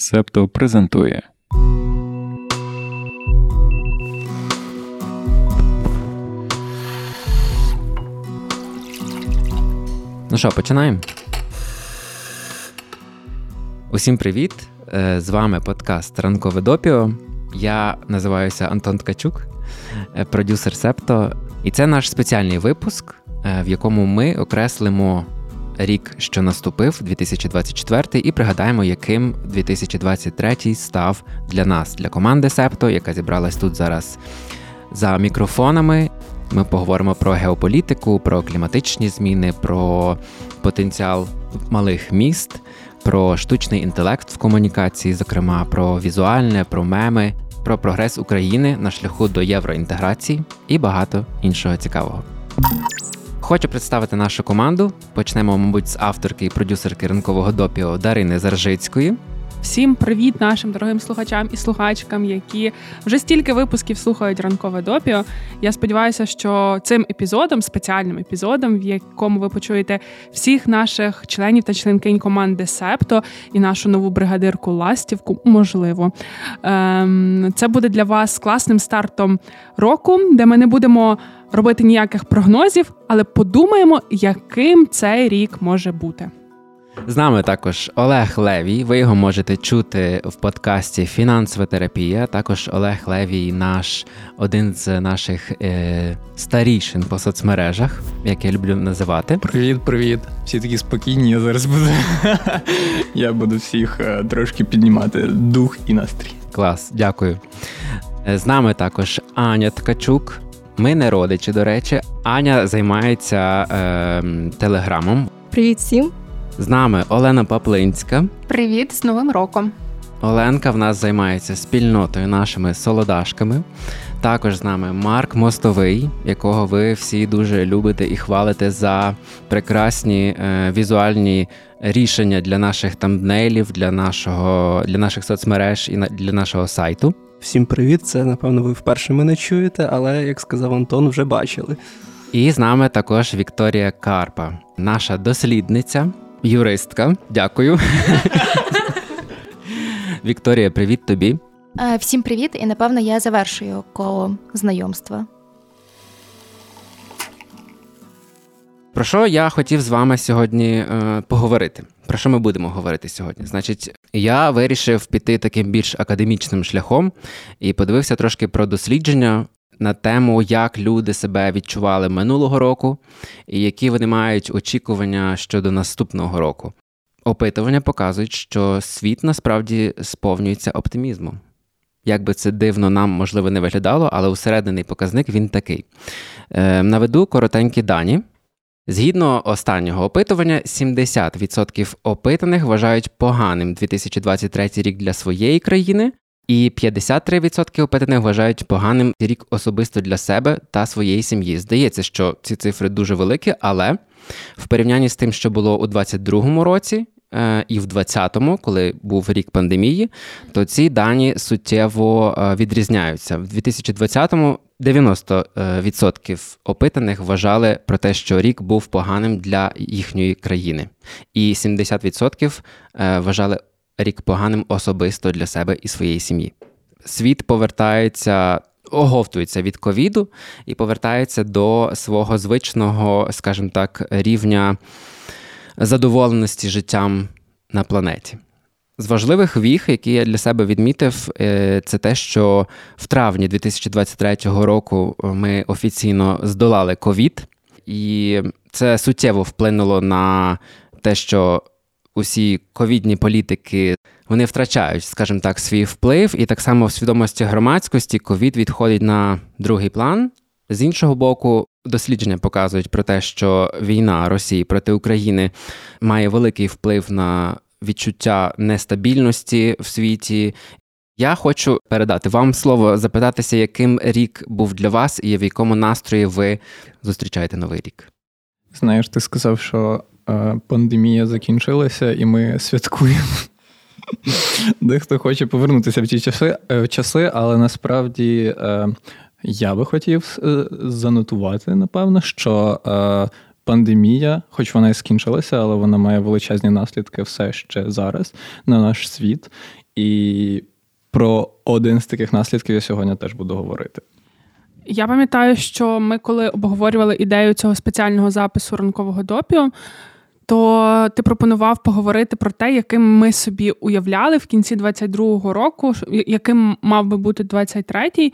Септо презентує. Ну що, починаємо? Усім привіт! Е, з вами подкаст Ранкове допіо. Я називаюся Антон Ткачук, е, продюсер Септо. І це наш спеціальний випуск, е, в якому ми окреслимо рік, що наступив, 2024, і пригадаємо, яким 2023 став для нас, для команди Септо, яка зібралась тут зараз за мікрофонами. Ми поговоримо про геополітику, про кліматичні зміни, про потенціал малих міст, про штучний інтелект в комунікації, зокрема про візуальне, про меми, про прогрес України на шляху до євроінтеграції і багато іншого цікавого. Хочу представити нашу команду. Почнемо, мабуть, з авторки і продюсерки ранкового допіо Дарини Заржицької. Всім привіт нашим дорогим слухачам і слухачкам, які вже стільки випусків слухають ранкове допіо. Я сподіваюся, що цим епізодом, спеціальним епізодом, в якому ви почуєте всіх наших членів та членкинь команди Септо і нашу нову бригадирку Ластівку, можливо, ем, це буде для вас класним стартом року, де ми не будемо робити ніяких прогнозів, але подумаємо, яким цей рік може бути. З нами також Олег Левій. Ви його можете чути в подкасті Фінансова терапія. Також Олег Левій, наш один з наших е, старішин по соцмережах, як я люблю називати. Привіт, привіт. Всі такі спокійні. Я зараз буду. Я буду всіх е, трошки піднімати дух і настрій. Клас, дякую. Е, з нами також Аня Ткачук. Ми не родичі, до речі. Аня займається е, телеграмом. Привіт всім. З нами Олена Паплинська. Привіт з Новим роком. Оленка в нас займається спільнотою нашими солодашками. Також з нами Марк Мостовий, якого ви всі дуже любите і хвалите за прекрасні е, візуальні рішення для наших тамбнейлів, для нашого для наших соцмереж і на, для нашого сайту. Всім привіт! Це напевно ви вперше мене чуєте, але як сказав Антон, вже бачили. І з нами також Вікторія Карпа, наша дослідниця, юристка. Дякую. Вікторія, привіт тобі. Е, всім привіт, і напевно я завершую коло знайомства. Про що я хотів з вами сьогодні е, поговорити? Про що ми будемо говорити сьогодні? Значить, я вирішив піти таким більш академічним шляхом і подивився трошки про дослідження на тему, як люди себе відчували минулого року, і які вони мають очікування щодо наступного року. Опитування показують, що світ насправді сповнюється оптимізмом. Як би це дивно нам, можливо, не виглядало, але усерединий показник він такий. Е, наведу коротенькі дані. Згідно останнього опитування, 70% опитаних вважають поганим 2023 рік для своєї країни, і 53% опитаних вважають поганим рік особисто для себе та своєї сім'ї. Здається, що ці цифри дуже великі, але в порівнянні з тим, що було у 2022 році. Е, і в 20-му, коли був рік пандемії, то ці дані суттєво е, відрізняються. В 2020-му 90% опитаних вважали про те, що рік був поганим для їхньої країни, і 70% е, вважали рік поганим особисто для себе і своєї сім'ї. Світ повертається. Оговтується від ковіду і повертається до свого звичного, скажімо так, рівня задоволеності життям на планеті. З важливих віх, які я для себе відмітив, е, це те, що в травні 2023 року ми офіційно здолали ковід, і це суттєво вплинуло на те, що усі ковідні політики вони втрачають, скажімо так, свій вплив, і так само в свідомості громадськості ковід відходить на другий план. З іншого боку, дослідження показують про те, що війна Росії проти України має великий вплив на відчуття нестабільності в світі. Я хочу передати вам слово, запитатися, яким рік був для вас і в якому настрої ви зустрічаєте новий рік. Знаєш, ти сказав, що е, пандемія закінчилася, і ми святкуємо. Дехто хоче повернутися в ті часи, е, часи, але насправді е, я би хотів е, занотувати, напевно, що пандемія, хоч вона і скінчилася, але вона має величезні наслідки все ще зараз на наш світ. І про один з таких наслідків я сьогодні теж буду говорити. Я пам'ятаю, що ми коли обговорювали ідею цього спеціального запису ранкового допіо, то ти пропонував поговорити про те, яким ми собі уявляли в кінці 22-го року, яким мав би бути 23-й.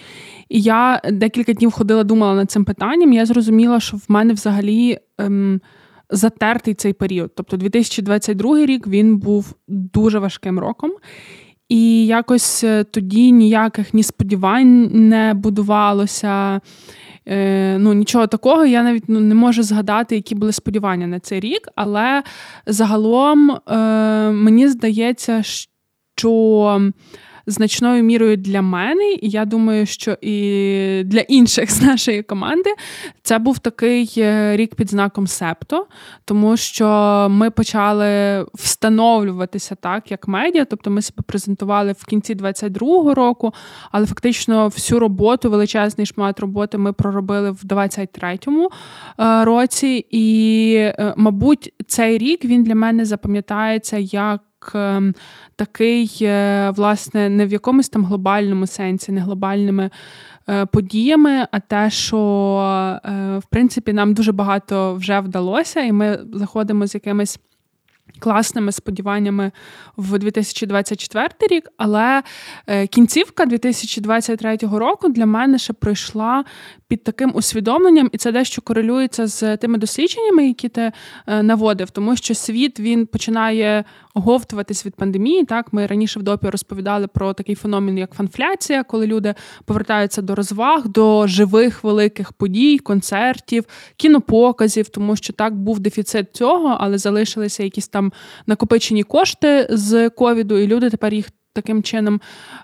І я декілька днів ходила, думала над цим питанням. Я зрозуміла, що в мене взагалі. Ем, Затертий цей період. Тобто 2022 рік він був дуже важким роком, і якось е, тоді ніяких ні сподівань не будувалося. Е, ну, Нічого такого, я навіть ну, не можу згадати, які були сподівання на цей рік, але загалом е, мені здається, що значною мірою для мене, і я думаю, що і для інших з нашої команди це був такий е, рік під знаком Септо, тому що ми почали встановлюватися так, як медіа, тобто ми себе презентували в кінці 22-го року, але фактично всю роботу, величезний шмат роботи ми проробили в 23-му е, році, і, е, мабуть, цей рік він для мене запам'ятається як. Такий, е, власне, не в якомусь там глобальному сенсі, не глобальними е, подіями, а те, що е, в принципі нам дуже багато вже вдалося, і ми заходимо з якимись класними сподіваннями в 2024 рік, але кінцівка 2023 року для мене ще пройшла під таким усвідомленням, і це дещо корелюється з тими дослідженнями, які ти наводив, тому що світ він починає оговтуватись від пандемії. Так, ми раніше в допі розповідали про такий феномен, як фанфляція, коли люди повертаються до розваг, до живих великих подій, концертів, кінопоказів, тому що так був дефіцит цього, але залишилися якісь там накопичені кошти з ковіду, і люди тепер їх. Таким чином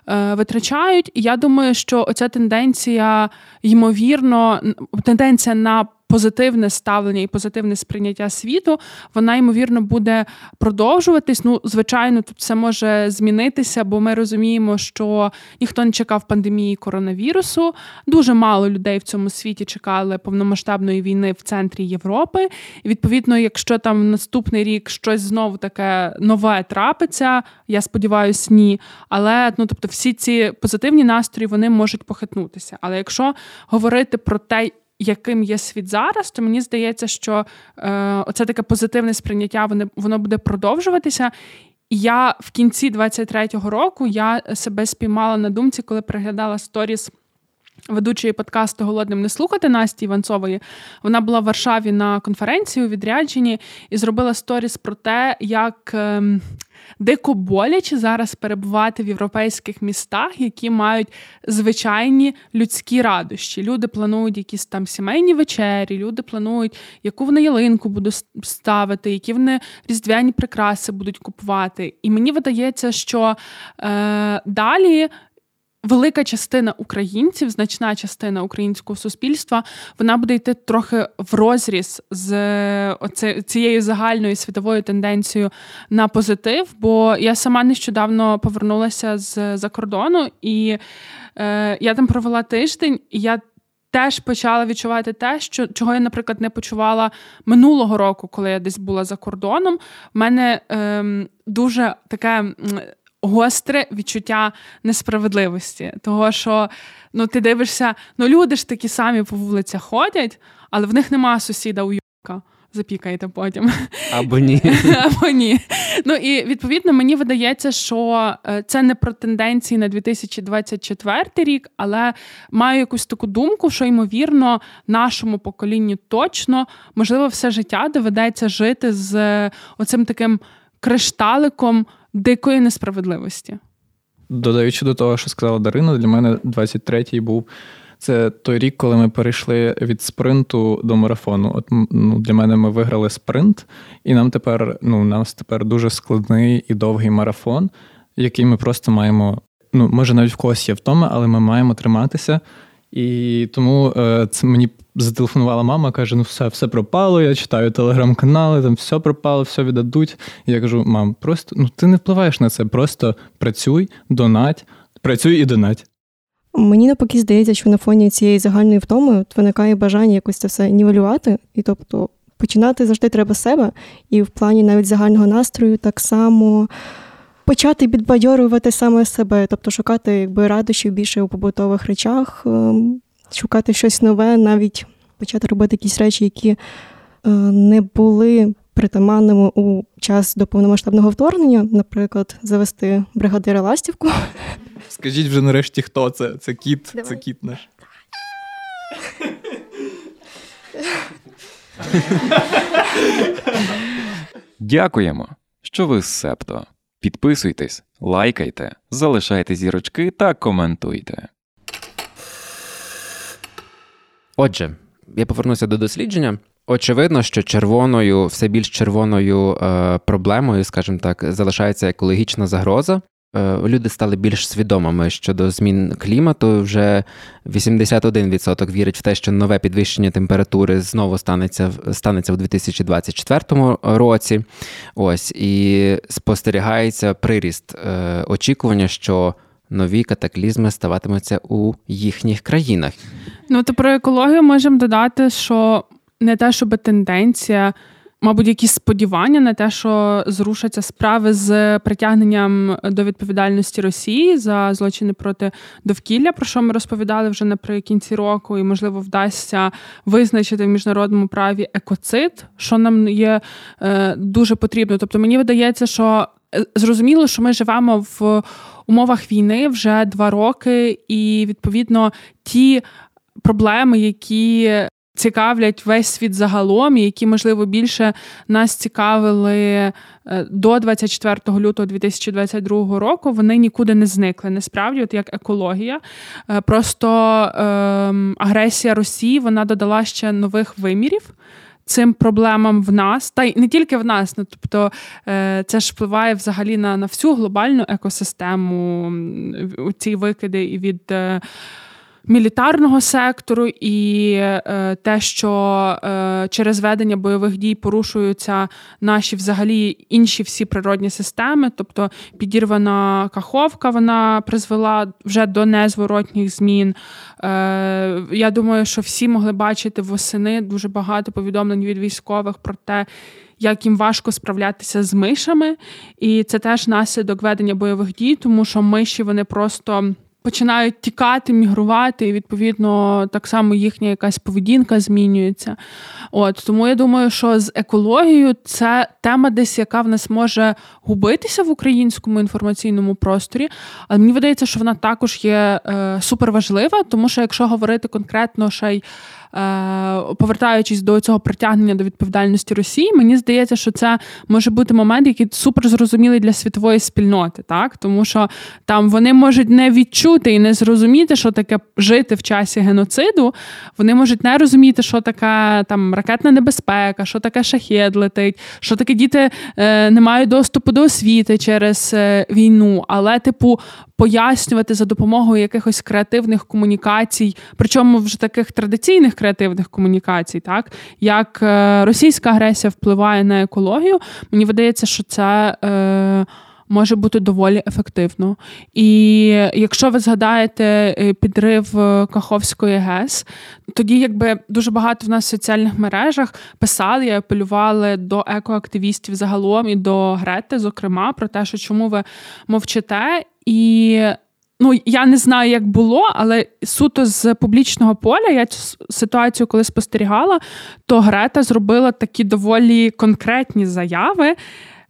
е, витрачають. І я думаю, що оця тенденція, ймовірно, тенденція на позитивне ставлення і позитивне сприйняття світу, вона ймовірно буде продовжуватись. Ну, звичайно, тут все може змінитися, бо ми розуміємо, що ніхто не чекав пандемії коронавірусу. Дуже мало людей в цьому світі чекали повномасштабної війни в центрі Європи. І відповідно, якщо там наступний рік щось знову таке нове трапиться, я сподіваюся, ні. Але ну, тобто, всі ці позитивні настрої вони можуть похитнутися. Але якщо говорити про те, яким є світ зараз, то мені здається, що е, оце таке позитивне сприйняття воно, воно буде продовжуватися. І я в кінці 23-го року я себе спіймала на думці, коли приглядала сторіс. Ведучої подкасту Голодним не слухати Насті Іванцової. Вона була в Варшаві на конференції у відрядженні і зробила сторіс про те, як ем, дико боляче зараз перебувати в європейських містах, які мають звичайні людські радощі. Люди планують якісь там сімейні вечері, люди планують, яку вони ялинку будуть ставити, які вони різдвяні прикраси будуть купувати. І мені видається, що е, далі велика частина українців, значна частина українського суспільства, вона буде йти трохи в розріз з оце, цією загальною світовою тенденцією на позитив. Бо я сама нещодавно повернулася з за кордону, і е, я там провела тиждень, і я. Теж почала відчувати те, що чого я, наприклад, не почувала минулого року, коли я десь була за кордоном. У мене ем, дуже таке гостре відчуття несправедливості. Того, що ну, ти дивишся, ну люди ж такі самі по вулицях ходять, але в них нема сусіда у юка. Запікаєте потім. Або ні. Або ні. Ну і відповідно мені видається, що е, це не про тенденції на 2024 рік, але маю якусь таку думку, що ймовірно нашому поколінню точно можливо все життя доведеться жити з е, оцим таким кришталиком дикої несправедливості. Додаючи до того, що сказала Дарина, для мене 23-й був це той рік, коли ми перейшли від спринту до марафону. От ну, для мене ми виграли спринт, і нам тепер ну, нас тепер дуже складний і довгий марафон, який ми просто маємо. Ну, може, навіть в когось є втома, але ми маємо триматися. І тому е, це мені зателефонувала мама, каже: ну все, все пропало. Я читаю телеграм-канали, там все пропало, все віддадуть. Я кажу: мам, просто ну ти не впливаєш на це, просто працюй, донать, працюй і донать. Мені навпаки здається, що на фоні цієї загальної втоми виникає бажання якось це все нівелювати, і тобто починати завжди треба себе, і в плані навіть загального настрою так само. Почати підбадьорювати саме себе, тобто шукати якби радощів більше у побутових речах, ем, шукати щось нове, навіть почати робити якісь речі, які е, не були притаманними у час до повномасштабного вторгнення, наприклад, завести бригадира ластівку. Скажіть вже нарешті, хто це? Це кіт, Давай. це кіт наш. Дякуємо, що ви з Септо. Підписуйтесь, лайкайте, залишайте зірочки та коментуйте. Отже, я повернуся до дослідження. Очевидно, що червоною, все більш червоною е, проблемою, скажімо так, залишається екологічна загроза. Е, люди стали більш свідомими щодо змін клімату. Вже 81% вірить в те, що нове підвищення температури знову станеться станеться в 2024 році. Ось і спостерігається приріст е, очікування, що нові катаклізми ставатимуться у їхніх країнах. Ну то про екологію можемо додати, що не те, щоб тенденція, мабуть, якісь сподівання на те, що зрушаться справи з притягненням до відповідальності Росії за злочини проти довкілля, про що ми розповідали вже наприкінці року, і можливо вдасться визначити в міжнародному праві екоцид, що нам є е, дуже потрібно. Тобто мені видається, що е, зрозуміло, що ми живемо в умовах війни вже два роки, і відповідно ті проблеми, які цікавлять весь світ загалом, і які, можливо, більше нас цікавили е, до 24 лютого 2022 року, вони нікуди не зникли. Насправді, от як екологія. Е, просто е, агресія Росії вона додала ще нових вимірів. Цим проблемам в нас, та й не тільки в нас, ну тобто це ж впливає взагалі на на всю глобальну екосистему, ці викиди і від мілітарного сектору, і е, те, що е, через ведення бойових дій порушуються наші взагалі інші всі природні системи, тобто підірвана каховка, вона призвела вже до незворотніх змін. Е, Я думаю, що всі могли бачити восени дуже багато повідомлень від військових про те. Як їм важко справлятися з мишами, і це теж наслідок ведення бойових дій, тому що миші вони просто починають тікати, мігрувати, і відповідно так само їхня якась поведінка змінюється. От Тому я думаю, що з екологією це тема, десь яка в нас може губитися в українському інформаційному просторі. Але мені видається, що вона також є е, суперважлива, тому що якщо говорити конкретно ще й. Е, повертаючись до цього притягнення до відповідальності Росії, мені здається, що це може бути момент, який супер зрозумілий для світової спільноти, так тому що там вони можуть не відчути і не зрозуміти, що таке жити в часі геноциду. Вони можуть не розуміти, що таке там ракетна небезпека, що таке шахет летить, що таке діти е, не мають доступу до освіти через е, війну, але типу пояснювати за допомогою якихось креативних комунікацій, причому вже таких традиційних креативних комунікацій, так як е, російська агресія впливає на екологію, мені видається, що це. Е, Може бути доволі ефективно. І якщо ви згадаєте е, підрив е, Каховської ГЕС, тоді якби дуже багато в нас в соціальних мережах писали і апелювали до екоактивістів загалом і до Грети, зокрема, про те, що чому ви мовчите, і ну я не знаю, як було, але суто з публічного поля я цю ситуацію, коли спостерігала, то Грета зробила такі доволі конкретні заяви.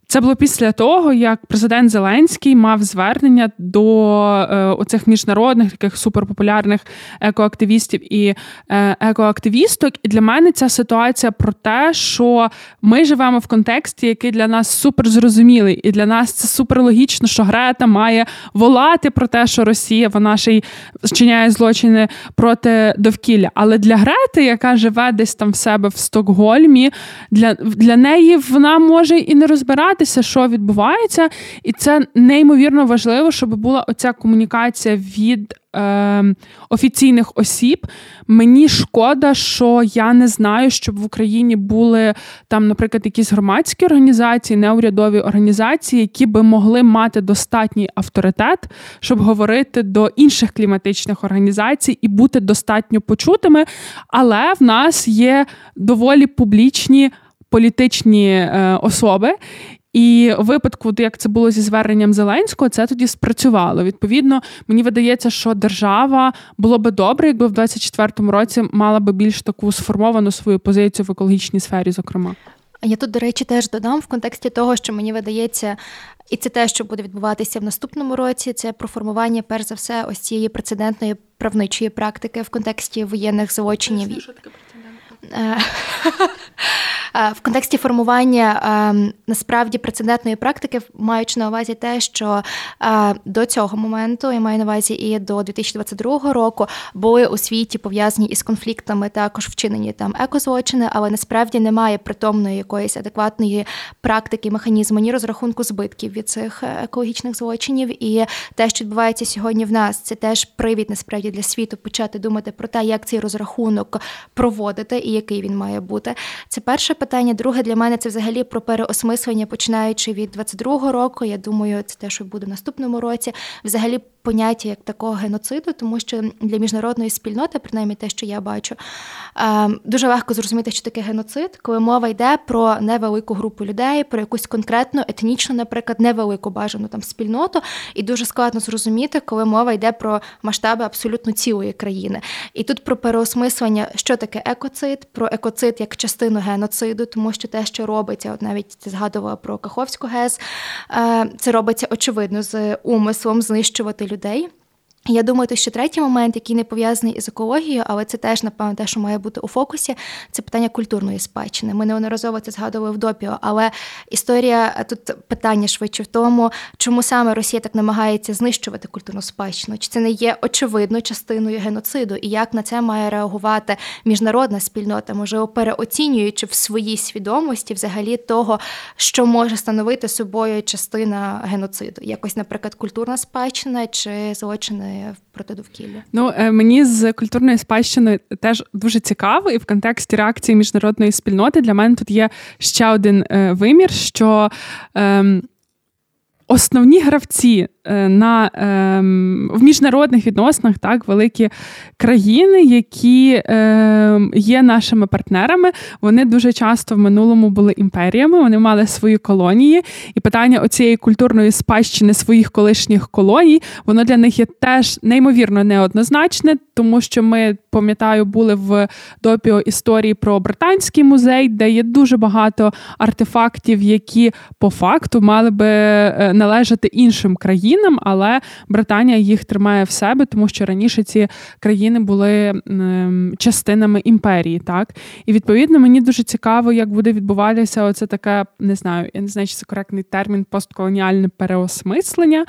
Це було після того, як президент Зеленський мав звернення до е, оцих міжнародних таких суперпопулярних екоактивістів і е, екоактивісток. І для мене ця ситуація про те, що ми живемо в контексті, який для нас супер зрозумілий, і для нас це супер логічно, що Грета має волати про те, що Росія вона ще й вчиняє злочини проти довкілля. Але для Грети, яка живе десь там в себе в Стокгольмі, для, для неї вона може і не розбирати дізнатися, що відбувається, і це неймовірно важливо, щоб була оця комунікація від е, офіційних осіб. Мені шкода, що я не знаю, щоб в Україні були там, наприклад, якісь громадські організації, неурядові організації, які би могли мати достатній авторитет, щоб говорити до інших кліматичних організацій і бути достатньо почутими. Але в нас є доволі публічні політичні е, особи. І у випадку, як це було зі зверненням Зеленського, це тоді спрацювало. Відповідно, мені видається, що держава було би добре, якби в 24-му році мала би більш таку сформовану свою позицію в екологічній сфері, зокрема. Я тут, до речі, теж додам в контексті того, що мені видається, і це те, що буде відбуватися в наступному році. Це про формування, перш за все, ось цієї прецедентної правничої практики в контексті воєнних злочинів. В контексті формування ем, насправді прецедентної практики, маючи на увазі те, що е, до цього моменту я маю на увазі і до 2022 року були у світі пов'язані із конфліктами, також вчинені там екозлочини, але насправді немає притомної якоїсь адекватної практики, механізму ні розрахунку збитків від цих е, екологічних злочинів. І те, що відбувається сьогодні в нас, це теж привід насправді для світу почати думати про те, як цей розрахунок проводити і який він має бути. Це перше питання. Друге для мене це взагалі про переосмислення, починаючи від 22-го року. Я думаю, це те, що буде в наступному році. Взагалі поняття як такого геноциду, тому що для міжнародної спільноти, принаймні те, що я бачу, ем, дуже легко зрозуміти, що таке геноцид, коли мова йде про невелику групу людей, про якусь конкретну етнічну, наприклад, невелику бажану там спільноту, і дуже складно зрозуміти, коли мова йде про масштаби абсолютно цілої країни. І тут про переосмислення, що таке екоцид, про екоцид як частину геноциду, тому що те, що робиться, от навіть згадувала про Каховську ГЕС, е, це робиться очевидно з умислом знищувати людей людей. Я думаю, то що третій момент, який не пов'язаний із екологією, але це теж, напевно, те, що має бути у фокусі, це питання культурної спадщини. Ми неодноразово це згадували в допіо, але історія тут питання швидше в тому, чому саме Росія так намагається знищувати культурну спадщину, чи це не є очевидно частиною геноциду, і як на це має реагувати міжнародна спільнота, можливо, переоцінюючи в своїй свідомості взагалі того, що може становити собою частина геноциду, якось, наприклад, культурна спадщина чи злочини проти довкілля. Ну е, мені з культурної спадщини теж дуже цікаво, і в контексті реакції міжнародної спільноти для мене тут є ще один е, вимір, що. Ем, Основні гравці на ем, в міжнародних відносинах так великі країни, які ем, є нашими партнерами, вони дуже часто в минулому були імперіями, вони мали свої колонії, і питання оцієї культурної спадщини своїх колишніх колоній, воно для них є теж неймовірно неоднозначне, тому що ми пам'ятаю, були в допіо історії про британський музей, де є дуже багато артефактів, які по факту мали би е, належати іншим країнам, але Британія їх тримає в себе, тому що раніше ці країни були частинами імперії. Так і відповідно мені дуже цікаво, як буде відбуватися оце таке, не знаю, я не знаю, чи це коректний термін постколоніальне переосмислення,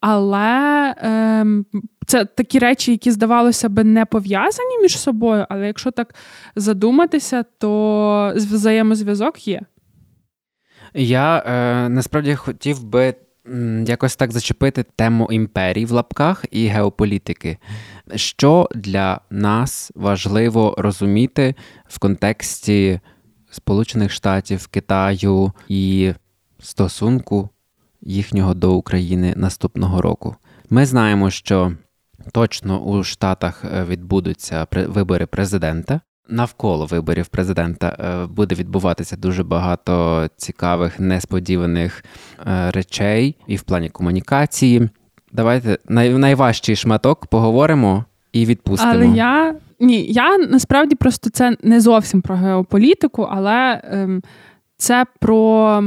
але ем, це такі речі, які здавалося би не пов'язані між собою, але якщо так задуматися, то взаємозв'язок є. Я е, насправді хотів би якось так зачепити тему імперій в лапках і геополітики. Що для нас важливо розуміти в контексті Сполучених Штатів, Китаю і стосунку їхнього до України наступного року? Ми знаємо, що точно у Штатах е, відбудуться вибори президента. Навколо виборів президента е, буде відбуватися дуже багато цікавих, несподіваних е, речей і в плані комунікації. Давайте най- найважчий шматок поговоримо і відпустимо. Але я ні, я насправді просто це не зовсім про геополітику, але ем, це про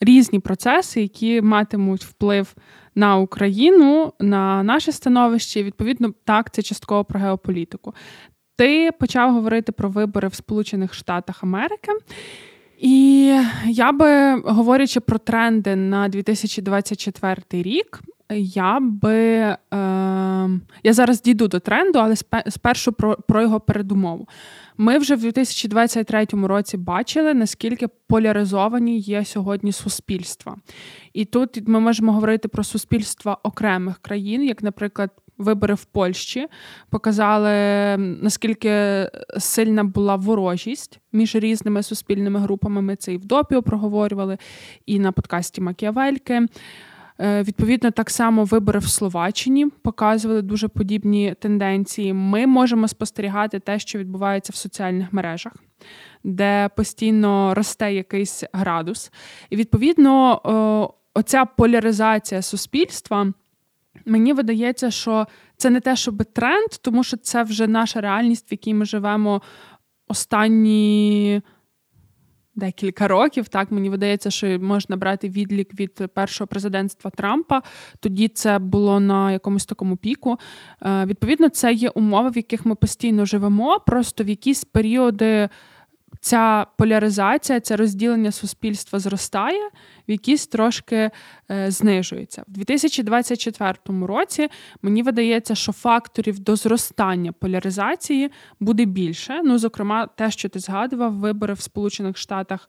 різні процеси, які матимуть вплив на Україну, на наше становище. Відповідно, так, це частково про геополітику. Ти почав говорити про вибори в Сполучених Штатах Америки. І я би говорячи про тренди на 2024 рік, я би е, я зараз дійду до тренду, але спершу про, про його передумову. Ми вже в 2023 році бачили, наскільки поляризовані є сьогодні суспільства. І тут ми можемо говорити про суспільства окремих країн, як, наприклад, вибори в Польщі показали, наскільки сильна була ворожість між різними суспільними групами. Ми це і в допіо проговорювали, і на подкасті Макіавельки. Е, відповідно, так само вибори в Словаччині показували дуже подібні тенденції. Ми можемо спостерігати те, що відбувається в соціальних мережах. де постійно росте якийсь градус. І відповідно, оця поляризація суспільства. Мені видається, що це не те, щоб тренд, тому що це вже наша реальність, в якій ми живемо останні декілька років. Так мені видається, що можна брати відлік від першого президентства Трампа. Тоді це було на якомусь такому піку. Е, відповідно, це є умови, в яких ми постійно живемо, просто в якісь періоди ця поляризація, це розділення суспільства зростає, в якісь трошки е, знижується. В 2024 році мені видається, що факторів до зростання поляризації буде більше. Ну, зокрема, те, що ти згадував, вибори в Сполучених Штатах.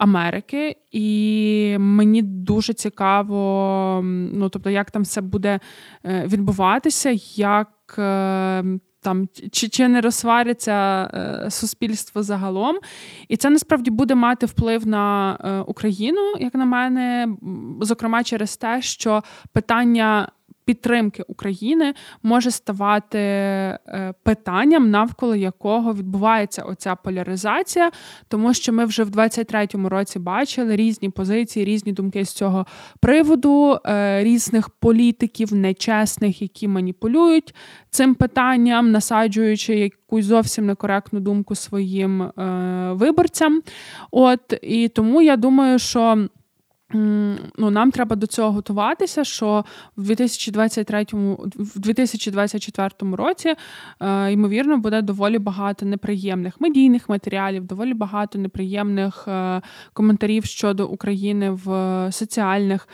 Америки, і мені дуже цікаво, ну тобто, як там все буде е, відбуватися, як е, там чи чи не розсвариться е, суспільство загалом. І це насправді буде мати вплив на е, Україну, як на мене, зокрема через те, що питання підтримки України може ставати е, питанням, навколо якого відбувається оця поляризація, тому що ми вже в 23-му році бачили різні позиції, різні думки з цього приводу, е, різних політиків нечесних, які маніпулюють цим питанням, насаджуючи якусь зовсім некоректну думку своїм е, виборцям. От і тому я думаю, що ну, Нам треба до цього готуватися, що в 2023, в 2024 році, е, ймовірно, буде доволі багато неприємних медійних матеріалів, доволі багато неприємних е, коментарів щодо України в соціальних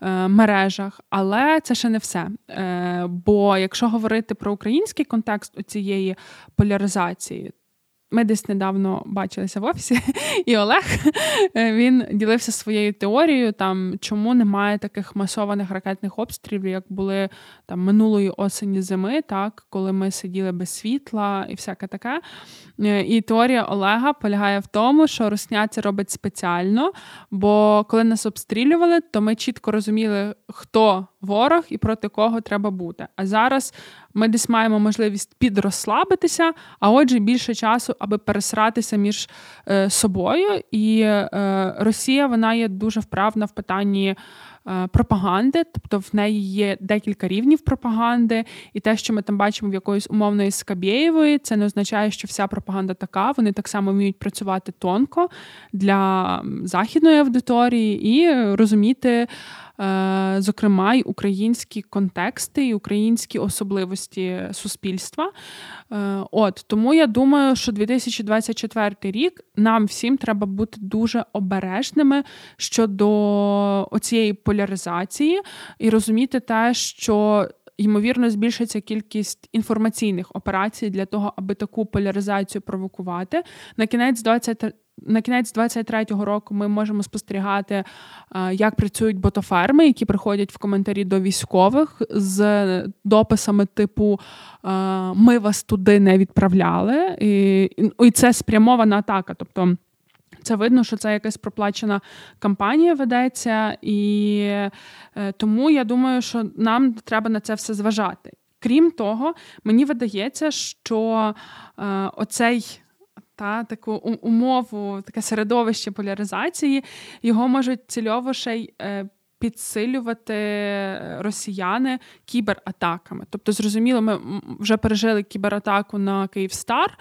е, мережах. Але це ще не все. Е, бо якщо говорити про український контекст цієї поляризації, ми десь недавно бачилися в офісі, і Олег е, він ділився своєю теорією, там чому немає таких масованих ракетних обстрілів, як були там минулої осені зими, так коли ми сиділи без світла і всяке таке. Е, і теорія Олега полягає в тому, що Русня це робить спеціально, бо коли нас обстрілювали, то ми чітко розуміли, хто ворог і проти кого треба бути. А зараз ми десь маємо можливість підрозслабитися, а отже, більше часу, аби пересратися між е, собою. І е, Росія вона є дуже вправна в питанні. Е, пропаганди, тобто в неї є декілька рівнів пропаганди, і те, що ми там бачимо в якоїсь умовної Скабєєвої, це не означає, що вся пропаганда така. Вони так само вміють працювати тонко для західної аудиторії і розуміти. Е, зокрема, й українські контексти і українські особливості суспільства. Е, от тому я думаю, що 2024 рік нам всім треба бути дуже обережними щодо цієї поляризації і розуміти те, що. Ймовірно, збільшиться кількість інформаційних операцій для того, аби таку поляризацію провокувати. На кінець 20, на кінець 23-го року ми можемо спостерігати, е, як працюють ботоферми, які приходять в коментарі до військових з дописами типу е, Ми вас туди не відправляли, і, це спрямована атака. Тобто. Це видно, що це якась проплачена кампанія ведеться, і е, тому я думаю, що нам треба на це все зважати. Крім того, мені видається, що оцей та таку умову, таке середовище поляризації, його можуть цільово ще й е, підсилювати росіяни кібератаками. Тобто, зрозуміло, ми вже пережили кібератаку на Київстар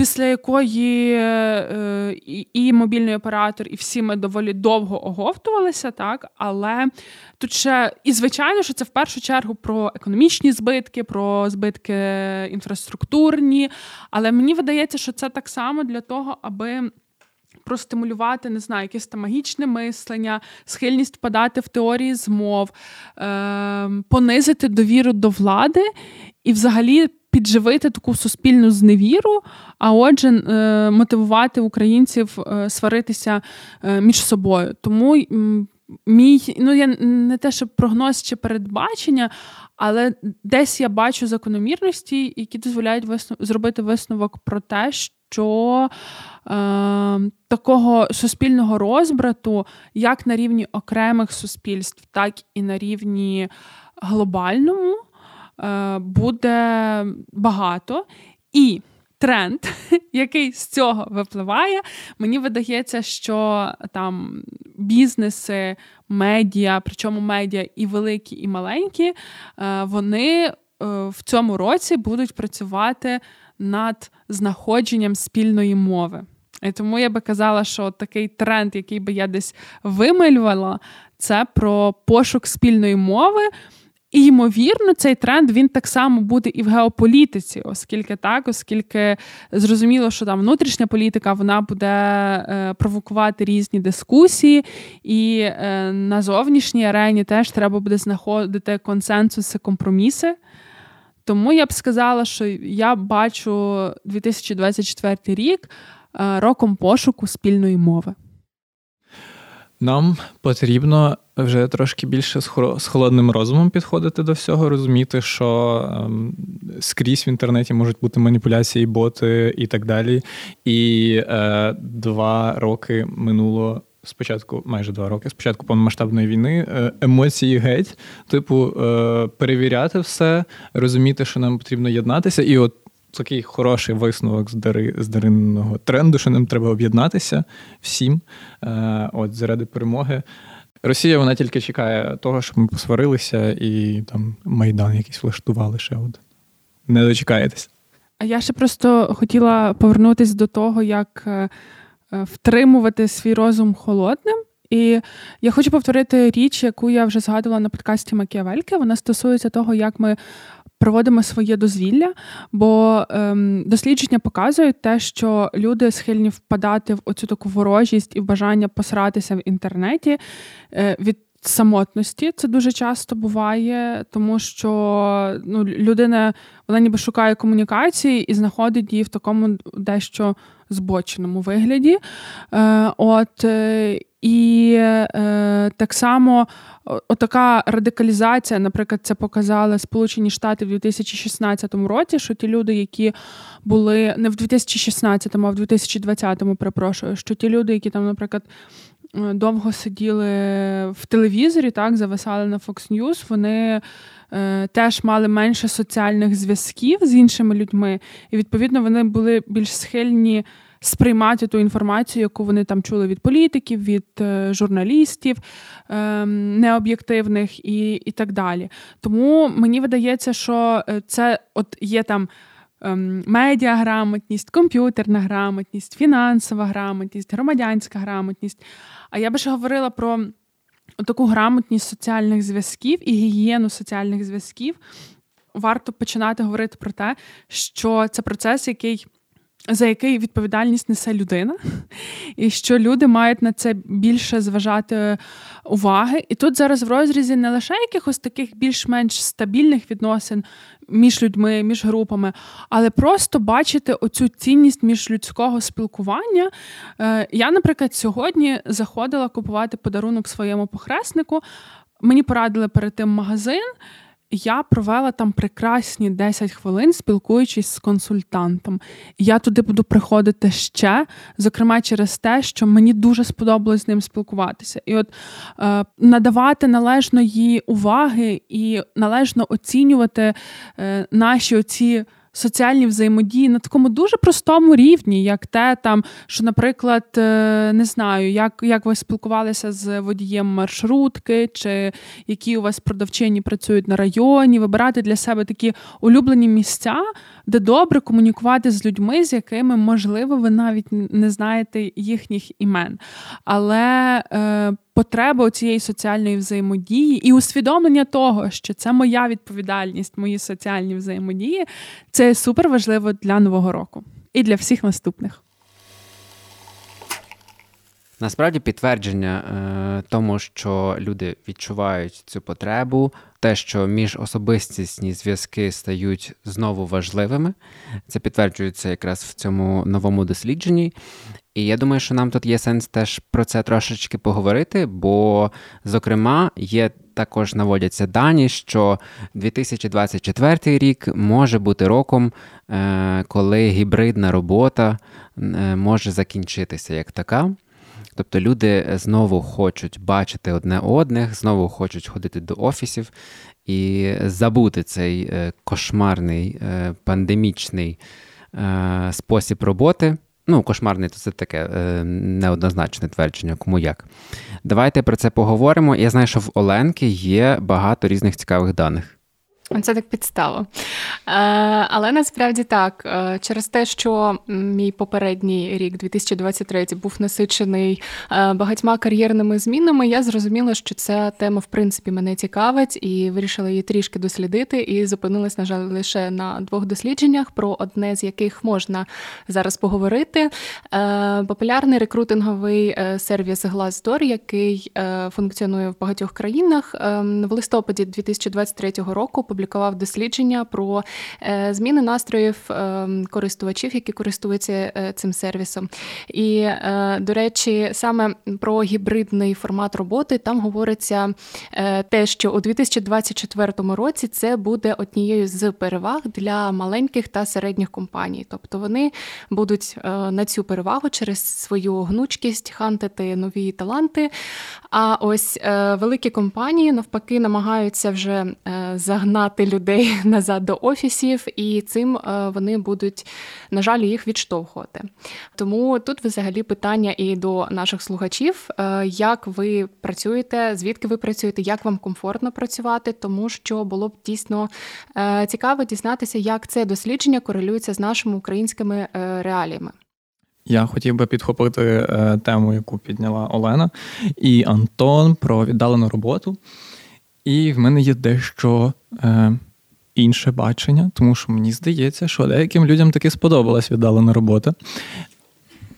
після якої е, і, і мобільний оператор, і всі ми доволі довго оговтувалися, так але тут ще і звичайно, що це в першу чергу про економічні збитки, про збитки інфраструктурні. Але мені видається, що це так само для того, аби. Простимулювати, не знаю, якесь там магічне мислення, схильність впадати в теорії змов, е, понизити довіру до влади і, взагалі, підживити таку суспільну зневіру, а отже, е, мотивувати українців е, сваритися е, між собою. Тому мій, ну я не те, що прогноз чи передбачення, але десь я бачу закономірності, які дозволяють висну... зробити висновок про те, що е, такого суспільного розбрату, як на рівні окремих суспільств, так і на рівні глобальному. Е, буде багато. І тренд, який з цього випливає. Мені видається, що там бізнеси, медіа, причому медіа і великі, і маленькі, е, вони е, в цьому році будуть працювати над знаходженням спільної мови. І тому я би казала, що такий тренд, який би я десь вималювала, це про пошук спільної мови. І ймовірно, цей тренд він так само буде і в геополітиці, оскільки так, оскільки зрозуміло, що там внутрішня політика вона буде е, провокувати різні дискусії, і е, на зовнішній арені теж треба буде знаходити консенсуси, компроміси. Тому я б сказала, що я бачу 2024 рік е, роком пошуку спільної мови. Нам потрібно вже трошки більше з холодним розумом підходити до всього, розуміти, що ем, скрізь в інтернеті можуть бути маніпуляції, боти і так далі. І е, два роки минуло. Спочатку, майже два роки, спочатку повномасштабної війни, е, емоції геть, типу, е, перевіряти все, розуміти, що нам потрібно єднатися, і от такий хороший висновок з дари, з даринного тренду, що нам треба об'єднатися всім е, от заради перемоги. Росія вона тільки чекає того, щоб ми посварилися і там майдан якийсь влаштували ще. один. Не дочекаєтесь. А я ще просто хотіла повернутися до того, як е, е, втримувати свій розум холодним. І я хочу повторити річ, яку я вже згадувала на подкасті Макіавельки. Вона стосується того, як ми проводимо своє дозвілля, бо ем, дослідження показують те, що люди схильні впадати в оцю таку ворожість і бажання посратися в інтернеті е, від. Самотності це дуже часто буває, тому що ну, людина вона ніби шукає комунікації і знаходить її в такому дещо збоченому вигляді. Е, От е, і е, так само отака радикалізація, наприклад, це показали Сполучені Штати в 2016 році, що ті люди, які були не в 2016, а в 2020, перепрошую, що ті люди, які там, наприклад, е, довго сиділи в телевізорі, так, зависали на Fox News, вони е, теж мали менше соціальних зв'язків з іншими людьми, і відповідно вони були більш схильні сприймати ту інформацію, яку вони там чули від політиків, від е, журналістів е, необ'єктивних і, і так далі. Тому мені видається, що е, це от є там. Ем, медіаграмотність, комп'ютерна грамотність, фінансова грамотність, громадянська грамотність. А я би ще говорила про таку грамотність соціальних зв'язків і гігієну соціальних зв'язків. Варто починати говорити про те, що це процес, який за який відповідальність несе людина, і що люди мають на це більше зважати уваги. І тут зараз в розрізі не лише якихось таких більш-менш стабільних відносин між людьми, між групами, але просто бачити оцю цінність міжлюдського спілкування. Е, я, наприклад, сьогодні заходила купувати подарунок своєму похреснику. Мені порадили перед тим магазин. Я провела там прекрасні 10 хвилин, спілкуючись з консультантом. Я туди буду приходити ще, зокрема через те, що мені дуже сподобалось з ним спілкуватися. І от е, надавати належної уваги і належно оцінювати е, наші оці соціальні взаємодії на такому дуже простому рівні, як те, там, що, наприклад, е, не знаю, як як ви спілкувалися з водієм маршрутки, чи які у вас продавчині працюють на районі, вибирати для себе такі улюблені місця, де добре комунікувати з людьми, з якими, можливо, ви навіть не знаєте їхніх імен. Але е, потреба цієї соціальної взаємодії і усвідомлення того, що це моя відповідальність, мої соціальні взаємодії, це супер важливо для нового року і для всіх наступних. Насправді підтвердження е, тому, що люди відчувають цю потребу, те, що міжособистісні зв'язки стають знову важливими, це підтверджується якраз в цьому новому дослідженні. І я думаю, що нам тут є сенс теж про це трошечки поговорити, бо, зокрема, є також наводяться дані, що 2024 рік може бути роком, е, коли гібридна робота е, може закінчитися як така. Тобто люди знову хочуть бачити одне одних, знову хочуть ходити до офісів і забути цей е, кошмарний пандемічний е, спосіб роботи. Ну, кошмарний то це таке е, неоднозначне твердження, кому як. Давайте про це поговоримо. Я знаю, що в Оленки є багато різних цікавих даних. Це так підстава. Е, але насправді так, е, через те, що мій попередній рік, 2023, був насичений е, багатьма кар'єрними змінами, я зрозуміла, що ця тема в принципі мене цікавить і вирішила її трішки дослідити. І зупинилась, на жаль, лише на двох дослідженнях, про одне з яких можна зараз поговорити. Популярний рекрутинговий сервіс Glassdoor, який функціонує в багатьох країнах, в листопаді 2023 року опублікував дослідження про е, зміни настроїв е, користувачів, які користуються е, цим сервісом. І, до речі, саме про гібридний формат роботи там говориться те, що у 2024 році це буде однією з переваг для маленьких та середніх компаній. Тобто вони будуть на цю перевагу через свою гнучкість хантити нові таланти. А ось великі компанії навпаки намагаються вже загнати гнати людей назад до офісів, і цим е, вони будуть, на жаль, їх відштовхувати. Тому тут взагалі питання і до наших слухачів, е, як ви працюєте, звідки ви працюєте, як вам комфортно працювати, тому що було б дійсно е, цікаво дізнатися, як це дослідження корелюється з нашими українськими реаліями. Я хотів би підхопити тему, яку підняла Олена і Антон про віддалену роботу. І в мене є дещо е, інше бачення, тому що мені здається, що деяким людям таки сподобалась віддалена робота.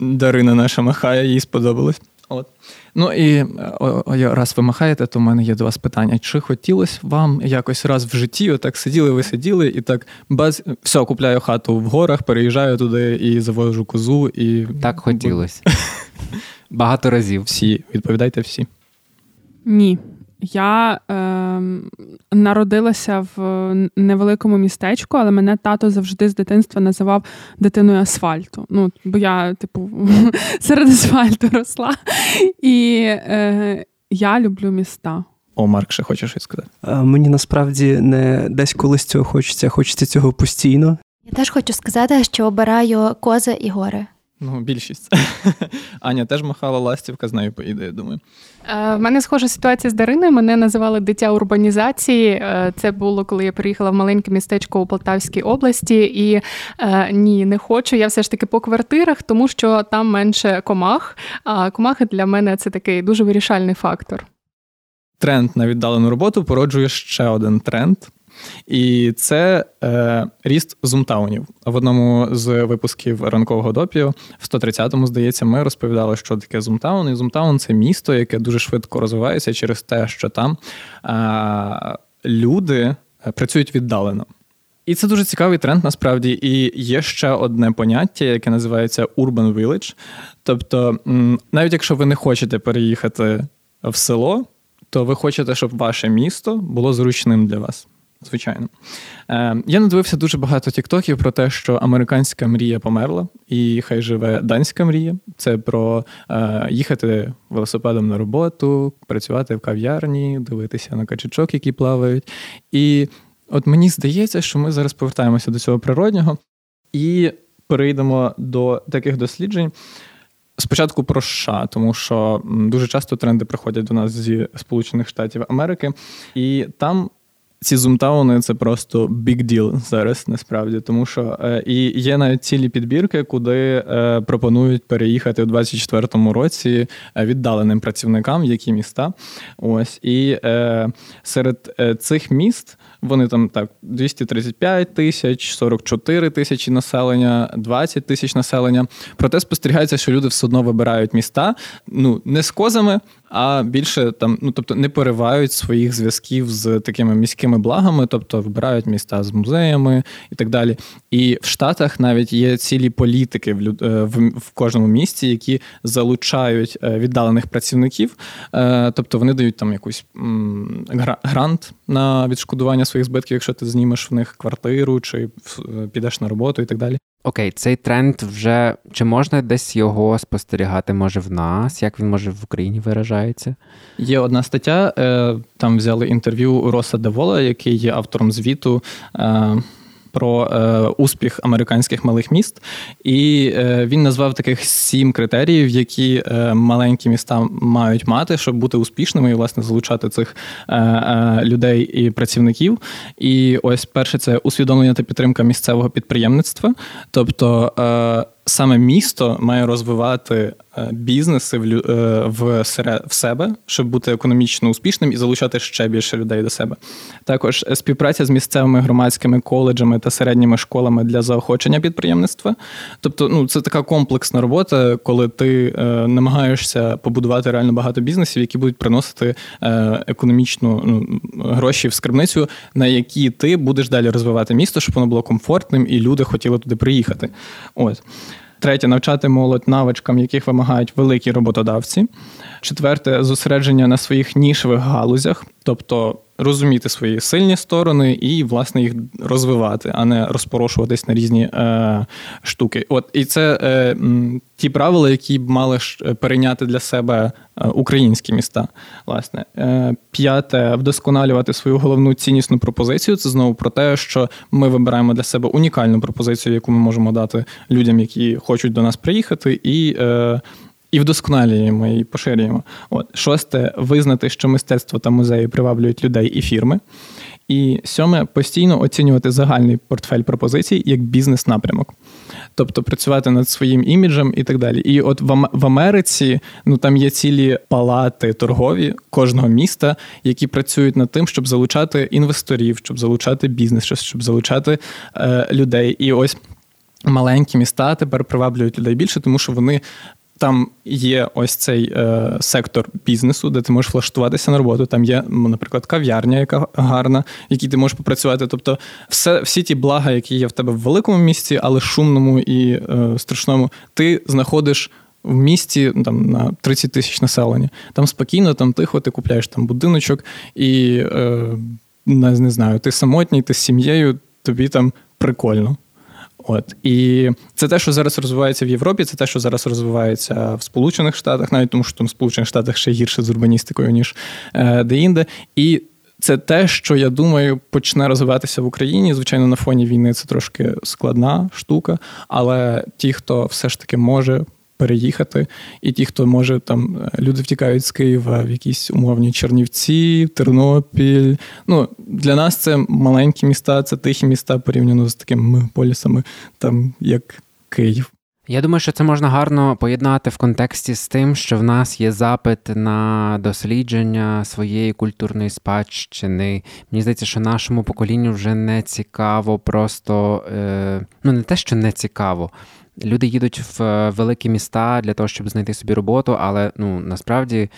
Дарина наша махає, їй сподобалось. От. Ну і о, о, раз ви махаєте, то в мене є до вас питання. Чи хотілося вам якось раз в житті, отак сиділи, ви сиділи, і так без все, купляю хату в горах, переїжджаю туди і завожу козу. і... Так хотілося. Багато разів. Всі, відповідайте всі. Ні. Я е, народилася в невеликому містечку, але мене тато завжди з дитинства називав дитиною асфальту. Ну, Бо я, типу, серед асфальту росла. І е, я люблю міста. О, Марк, ще хочеш щось сказати? Мені насправді не десь колись цього хочеться, хочеться цього постійно. Я теж хочу сказати, що обираю кози і гори. Ну, більшість. Аня теж махала ластівка, з нею поїде, я думаю. Е, в мене схожа ситуація з Дариною. Мене називали дитя урбанізації. Е, це було, коли я приїхала в маленьке містечко у Полтавській області. І е, ні, не хочу. Я все ж таки по квартирах, тому що там менше комах. А комахи для мене це такий дуже вирішальний фактор. Тренд на віддалену роботу породжує ще один тренд. І це е, ріст зумтаунів. В одному з випусків ранкового допіо, в 130-му, здається, ми розповідали, що таке зумтаун. І зумтаун це місто, яке дуже швидко розвивається через те, що там е, люди працюють віддалено. І це дуже цікавий тренд насправді. І є ще одне поняття, яке називається Urban Village. Тобто, навіть якщо ви не хочете переїхати в село, то ви хочете, щоб ваше місто було зручним для вас. Звичайно. Е, Я надивився дуже багато тіктоків про те, що американська мрія померла, і хай живе данська мрія. Це про е, їхати велосипедом на роботу, працювати в кав'ярні, дивитися на качачок, які плавають. І от мені здається, що ми зараз повертаємося до цього природнього і перейдемо до таких досліджень. Спочатку про США, тому що дуже часто тренди приходять до нас зі Сполучених Штатів Америки, і там ці зумтауни це просто big deal зараз, насправді, тому що е, і є навіть цілі підбірки, куди е, пропонують переїхати у 2024 році е, віддаленим працівникам, які міста. Ось і е, серед е, цих міст вони там так 235 тисяч, 44 тисячі населення, 20 тисяч населення. Проте спостерігається, що люди все одно вибирають міста, ну не з козами, а більше там, ну тобто не поривають своїх зв'язків з такими міськими благами, тобто вибирають міста з музеями і так далі. І в Штатах навіть є цілі політики в. Е, в, в кожному місті, які залучають е, віддалених працівників, е, тобто вони дають там якусь грант на відшкодування своїх збитків, якщо ти знімеш в них квартиру чи підеш на роботу і так далі. Окей, цей тренд вже чи можна десь його спостерігати, може в нас, як він може в Україні виражається? Є одна стаття, е, там взяли інтерв'ю Роса Девола, який є автором звіту. Про е, успіх американських малих міст, і е, він назвав таких сім критеріїв, які е, маленькі міста мають мати, щоб бути успішними і власне залучати цих е, е, людей і працівників. І ось перше це усвідомлення та підтримка місцевого підприємництва, тобто. Е, саме місто має розвивати бізнеси в е, в, в себе, щоб бути економічно успішним і залучати ще більше людей до себе. Також е, співпраця з місцевими громадськими коледжами та середніми школами для заохочення підприємництва. Тобто, ну це така комплексна робота, коли ти е, намагаєшся побудувати реально багато бізнесів, які будуть приносити е, економічну ну, гроші в скарбницю, на які ти будеш далі розвивати місто, щоб воно було комфортним і люди хотіли туди приїхати. От. Третє навчати молодь навичкам, яких вимагають великі роботодавці. Четверте зосередження на своїх нішевих галузях, тобто розуміти свої сильні сторони і, власне, їх розвивати, а не розпорошуватись на різні е, штуки. От і це е, ті правила, які б мали е, перейняти для себе е, українські міста. Власне, е, п'яте вдосконалювати свою головну ціннісну пропозицію. Це знову про те, що ми вибираємо для себе унікальну пропозицію, яку ми можемо дати людям, які хочуть до нас приїхати, і і вдосконалюємо і поширюємо. От шосте визнати, що мистецтво та музеї приваблюють людей і фірми. І сьоме постійно оцінювати загальний портфель пропозицій як бізнес-напрямок, тобто працювати над своїм іміджем і так далі. І от в Америці ну там є цілі палати торгові кожного міста, які працюють над тим, щоб залучати інвесторів, щоб залучати бізнес, щоб залучати е, людей. І ось. Маленькі міста тепер приваблюють людей більше, тому що вони там є ось цей е, сектор бізнесу, де ти можеш влаштуватися на роботу. Там є, наприклад, кав'ярня, яка гарна, в якій ти можеш попрацювати. Тобто, все, всі ті блага, які є в тебе в великому місті, але шумному і е, страшному, ти знаходиш. В місті ну, там на 30 тисяч населення. Там спокійно, там тихо, ти купляєш там будиночок, і е, не, не знаю, ти самотній, ти з сім'єю, тобі там прикольно. От і це те, що зараз розвивається в Європі, це те, що зараз розвивається в Сполучених Штатах, навіть тому, що там в Сполучених Штатах ще гірше з урбаністикою, ніж е, де-інде. І це те, що я думаю, почне розвиватися в Україні. Звичайно, на фоні війни це трошки складна штука, але ті, хто все ж таки може переїхати. І ті, хто може там е, люди втікають з Києва в якісь умовні Чернівці, Тернопіль. Ну для нас це маленькі міста, це тихі міста порівняно з такими полісами, там як Київ. Я думаю, що це можна гарно поєднати в контексті з тим, що в нас є запит на дослідження своєї культурної спадщини. Мені здається, що нашому поколінню вже не цікаво, просто е, ну не те, що не цікаво. Люди їдуть в е, великі міста для того, щоб знайти собі роботу, але ну насправді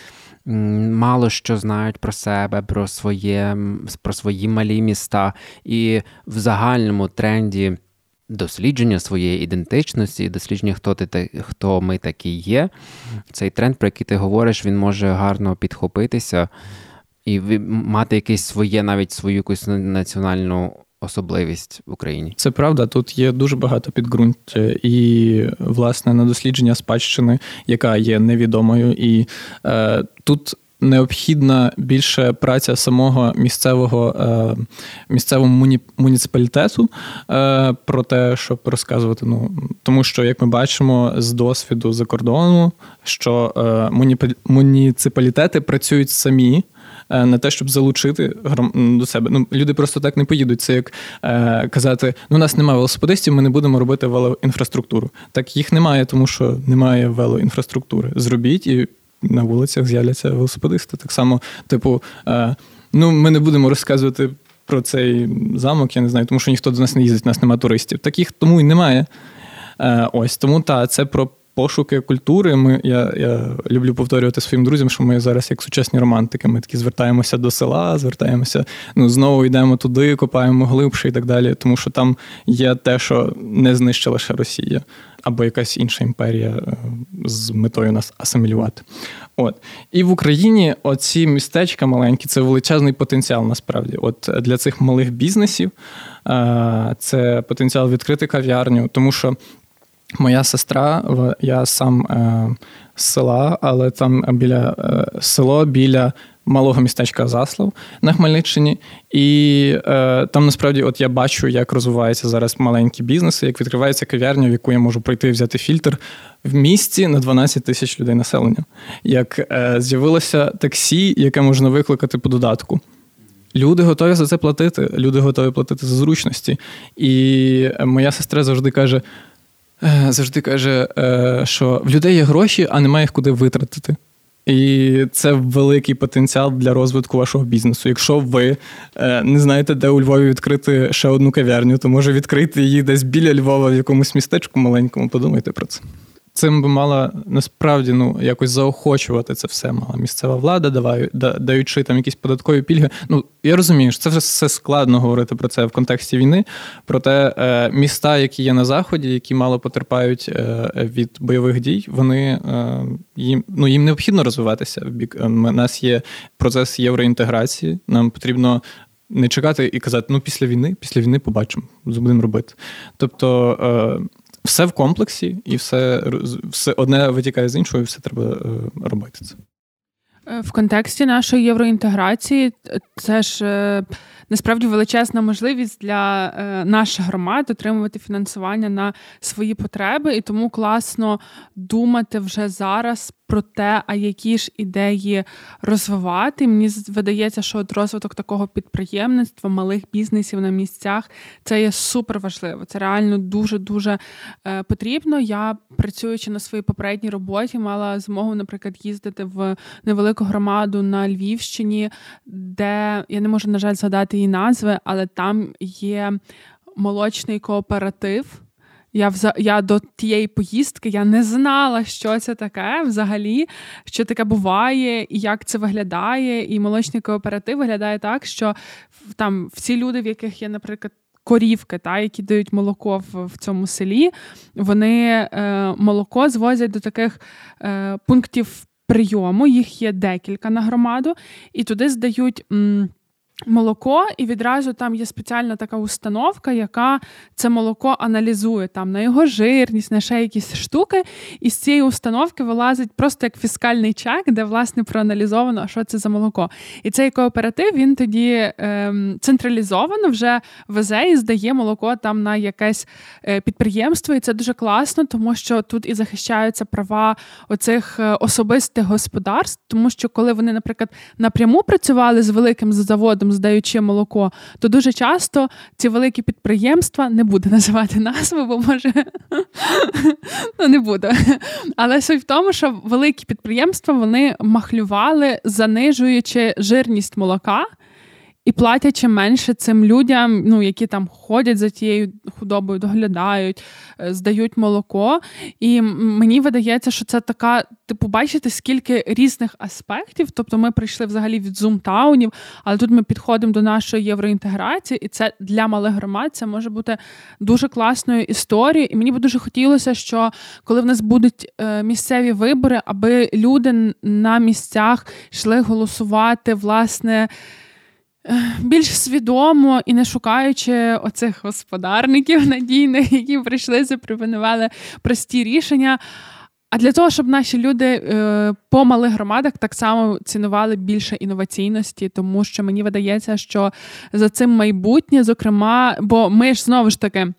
мало що знають про себе, про своє, про свої малі міста. І в загальному тренді дослідження своєї ідентичності, дослідження, хто ти хто ми такі є. Цей тренд, про який ти говориш, він може гарно підхопитися і мати якесь своє, навіть свою якусь національну особливість в Україні. Це правда. Тут є дуже багато підґрунтя, і власне на дослідження спадщини, яка є невідомою, і е, тут. Необхідна більше праця самого місцевого е, місцевого муні, муніципалітету е, про те, щоб розказувати. Ну тому, що як ми бачимо з досвіду за кордону, що е, муніципалітети працюють самі на те, щоб залучити до себе. Ну люди просто так не поїдуть. Це як е, казати: ну у нас немає велосипедистів, ми не будемо робити велоінфраструктуру. Так їх немає, тому що немає велоінфраструктури. Зробіть і на вулицях з'являться велосипедисти. Так само, типу, е, ну ми не будемо розказувати. Про цей замок, я не знаю, тому що ніхто до нас не їздить, у нас немає туристів. Таких тому і немає. Е, Ось тому та це про пошуки культури. Ми, Я я люблю повторювати своїм друзям, що ми зараз, як сучасні романтики, ми такі звертаємося до села, звертаємося, ну знову йдемо туди, копаємо глибше і так далі. Тому що там є те, що не знищила ще Росія. Або якась інша імперія е, з метою нас асимілювати. От. І в Україні оці містечка маленькі це величезний потенціал насправді. От Для цих малих бізнесів е, це потенціал відкрити кав'ярню, тому що Моя сестра, я сам е, з села, але там біля е, село біля малого містечка Заслав на Хмельниччині. І е, там насправді, от я бачу, як розвиваються зараз маленькі бізнеси, як відкривається кав'ярня, в яку я можу прийти і взяти фільтр в місті на 12 тисяч людей населення. Як е, з'явилося таксі, яке можна викликати по додатку. Люди готові за це платити, люди готові платити за зручності. І моя сестра завжди каже: завжди каже, е, що в людей є гроші, а немає їх куди витратити. І це великий потенціал для розвитку вашого бізнесу. Якщо ви е, не знаєте, де у Львові відкрити ще одну кав'ярню, то може відкрити її десь біля Львова в якомусь містечку маленькому. Подумайте про це цим би мала насправді ну якось заохочувати це все. Мала місцева влада, давай, даючи там якісь податкові пільги. Ну я розумію, що це все складно говорити про це в контексті війни. Проте е, міста, які є на заході, які мало потерпають е, від бойових дій, вони е, їм ну їм необхідно розвиватися. В бік у нас є процес євроінтеграції. Нам потрібно. Не чекати і казати, ну після війни, після війни побачимо, будемо робити. Тобто все в комплексі, і все все одне витікає з іншого, і все треба е, робити це. Е, в контексті нашої євроінтеграції це ж е, насправді величезна можливість для наших громад отримувати фінансування на свої потреби, і тому класно думати вже зараз про те, а які ж ідеї розвивати. Мені видається, що от розвиток такого підприємництва, малих бізнесів на місцях це є супер важливо. Це реально дуже дуже е, потрібно. Я працюючи на своїй попередній роботі, мала змогу, наприклад, їздити в невелику громаду на Львівщині, де я не можу на жаль згадати її назви, але там є молочний кооператив. Я вза... я до тієї поїздки я не знала, що це таке взагалі, що таке буває, і як це виглядає. І молочний кооператив виглядає так, що там всі люди, в яких є, наприклад, корівки, та, які дають молоко в, в цьому селі, вони е, молоко звозять до таких е, пунктів прийому. Їх є декілька на громаду, і туди здають. М- Молоко, і відразу там є спеціальна така установка, яка це молоко аналізує там на його жирність, на ще якісь штуки. І з цієї установки вилазить просто як фіскальний чек, де власне проаналізовано, що це за молоко. І цей кооператив він тоді ем, централізовано вже везе і здає молоко там на якесь е, підприємство. І це дуже класно, тому що тут і захищаються права оцих е, особистих господарств, тому що коли вони, наприклад, напряму працювали з великим заводом прикладом, здаючи молоко, то дуже часто ці великі підприємства не буду називати назви, бо може ну не буду. Але суть в тому, що великі підприємства вони махлювали, занижуючи жирність молока і платячи менше цим людям, ну які там ходять за тією худобою, доглядають, е, здають молоко. І мені видається, що це така, типу, бачите, скільки різних аспектів. Тобто ми прийшли взагалі від зумтаунів, але тут ми підходимо до нашої євроінтеграції, і це для малих громад це може бути дуже класною історією. І мені би дуже хотілося, що коли в нас будуть е, місцеві вибори, аби люди на місцях йшли голосувати, власне більш свідомо і не шукаючи оцих господарників надійних, які прийшли, запропонували прості рішення. А для того, щоб наші люди е, по малих громадах так само цінували більше інноваційності, тому що мені видається, що за цим майбутнє, зокрема, бо ми ж знову ж таки.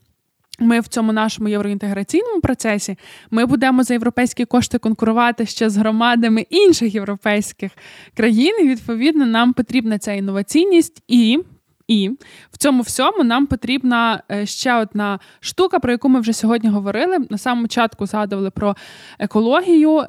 Ми в цьому нашому євроінтеграційному процесі ми будемо за європейські кошти конкурувати ще з громадами інших європейських країн. і, Відповідно, нам потрібна ця інноваційність і. І в цьому всьому нам потрібна е, ще одна штука, про яку ми вже сьогодні говорили. На самому початку згадували про екологію.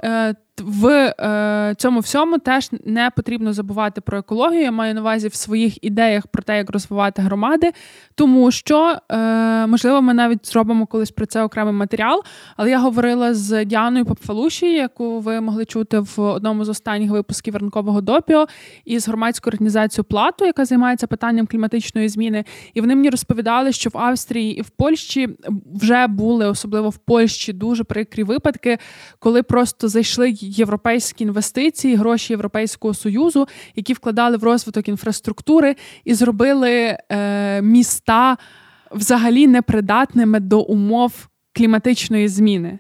В е, цьому всьому теж не потрібно забувати про екологію. Я маю на увазі в своїх ідеях про те, як розвивати громади, тому що е, можливо ми навіть зробимо колись про це окремий матеріал. Але я говорила з Діаною Попфалуші, яку ви могли чути в одному з останніх випусків ранкового допіо, і з громадською організацією Плату, яка займається питанням кліматичної зміни. І вони мені розповідали, що в Австрії і в Польщі вже були, особливо в Польщі, дуже прикрі випадки, коли просто зайшли європейські інвестиції, гроші Європейського союзу, які вкладали в розвиток інфраструктури і зробили е, міста взагалі непридатними до умов кліматичної зміни.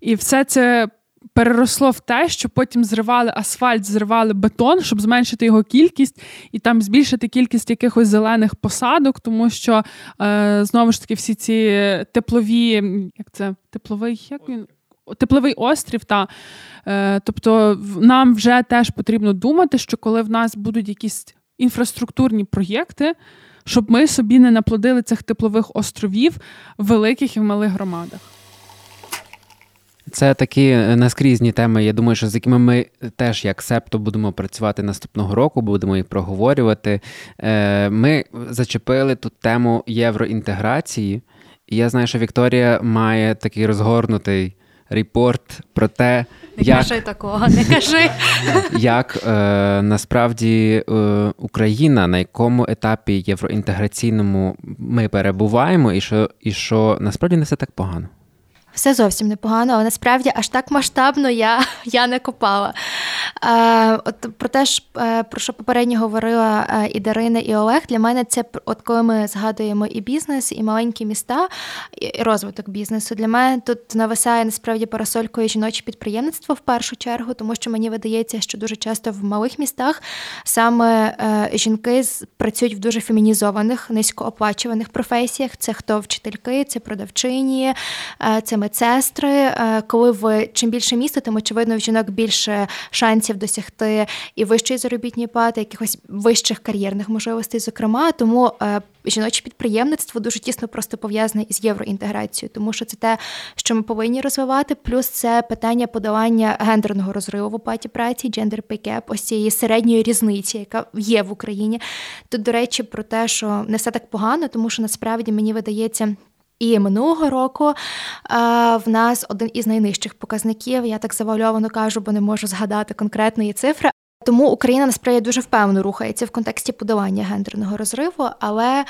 І все це переросло в те, що потім зривали асфальт, зривали бетон, щоб зменшити його кількість і там збільшити кількість якихось зелених посадок, тому що е, знову ж таки всі ці теплові, як це тепловий, як він? Тепловий острів, та е, тобто нам вже теж потрібно думати, що коли в нас будуть якісь інфраструктурні проєкти, щоб ми собі не наплодили цих теплових островів в великих і в малих громадах. Це такі е, наскрізні теми. Я думаю, що з якими ми теж як септо будемо працювати наступного року, будемо їх проговорювати. Е, ми зачепили тут тему євроінтеграції, і я знаю, що Вікторія має такий розгорнутий репорт про те, не як, кажи такого, не кажи. Як е, насправді е, Україна на якому етапі євроінтеграційному ми перебуваємо, і що, і що насправді не все так погано. Все зовсім непогано, але насправді аж так масштабно я я не копала. Е, от Про те, ж, е, про що попередньо говорила е, і Дарина, і Олег, для мене це от коли ми згадуємо і бізнес, і маленькі міста, і розвиток бізнесу. Для мене тут нависає насправді парасолькою жіноче підприємництво в першу чергу, тому що мені видається, що дуже часто в малих містах саме жінки працюють в дуже фемінізованих, низькооплачуваних професіях. Це хто вчительки, це продавчині, це медсестри. Коли в чим більше місто, тим очевидно в жінок більше шансів досягти і вищої заробітної плати, якихось вищих кар'єрних можливостей, зокрема, тому е, жіноче підприємництво дуже тісно просто пов'язане із євроінтеграцією, тому що це те, що ми повинні розвивати. Плюс це питання подолання гендерного розриву в оплаті праці, gender pay gap, ось цієї середньої різниці, яка є в Україні. Тут, до речі, про те, що не все так погано, тому що насправді мені видається. І минулого року в нас один із найнижчих показників. Я так завальовано кажу, бо не можу згадати конкретної цифри, тому Україна насправді дуже впевнено рухається в контексті подолання гендерного розриву. Але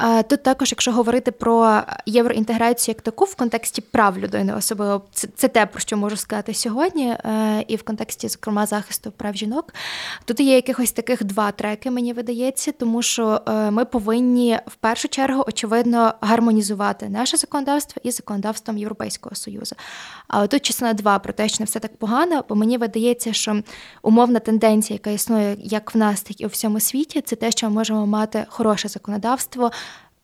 е, тут також, якщо говорити про євроінтеграцію як таку в контексті прав людини, особливо це, це те, про що можу сказати сьогодні, е, і в контексті, зокрема, захисту прав жінок, тут є якихось таких два треки, мені видається, тому що е, ми повинні в першу чергу очевидно гармонізувати наше законодавство із законодавством Європейського союзу. Але тут частина два про те, що не все так погано, бо мені видається, що умовна тенденція тенденція, яка існує як в нас, так і у всьому світі, це те, що ми можемо мати хороше законодавство,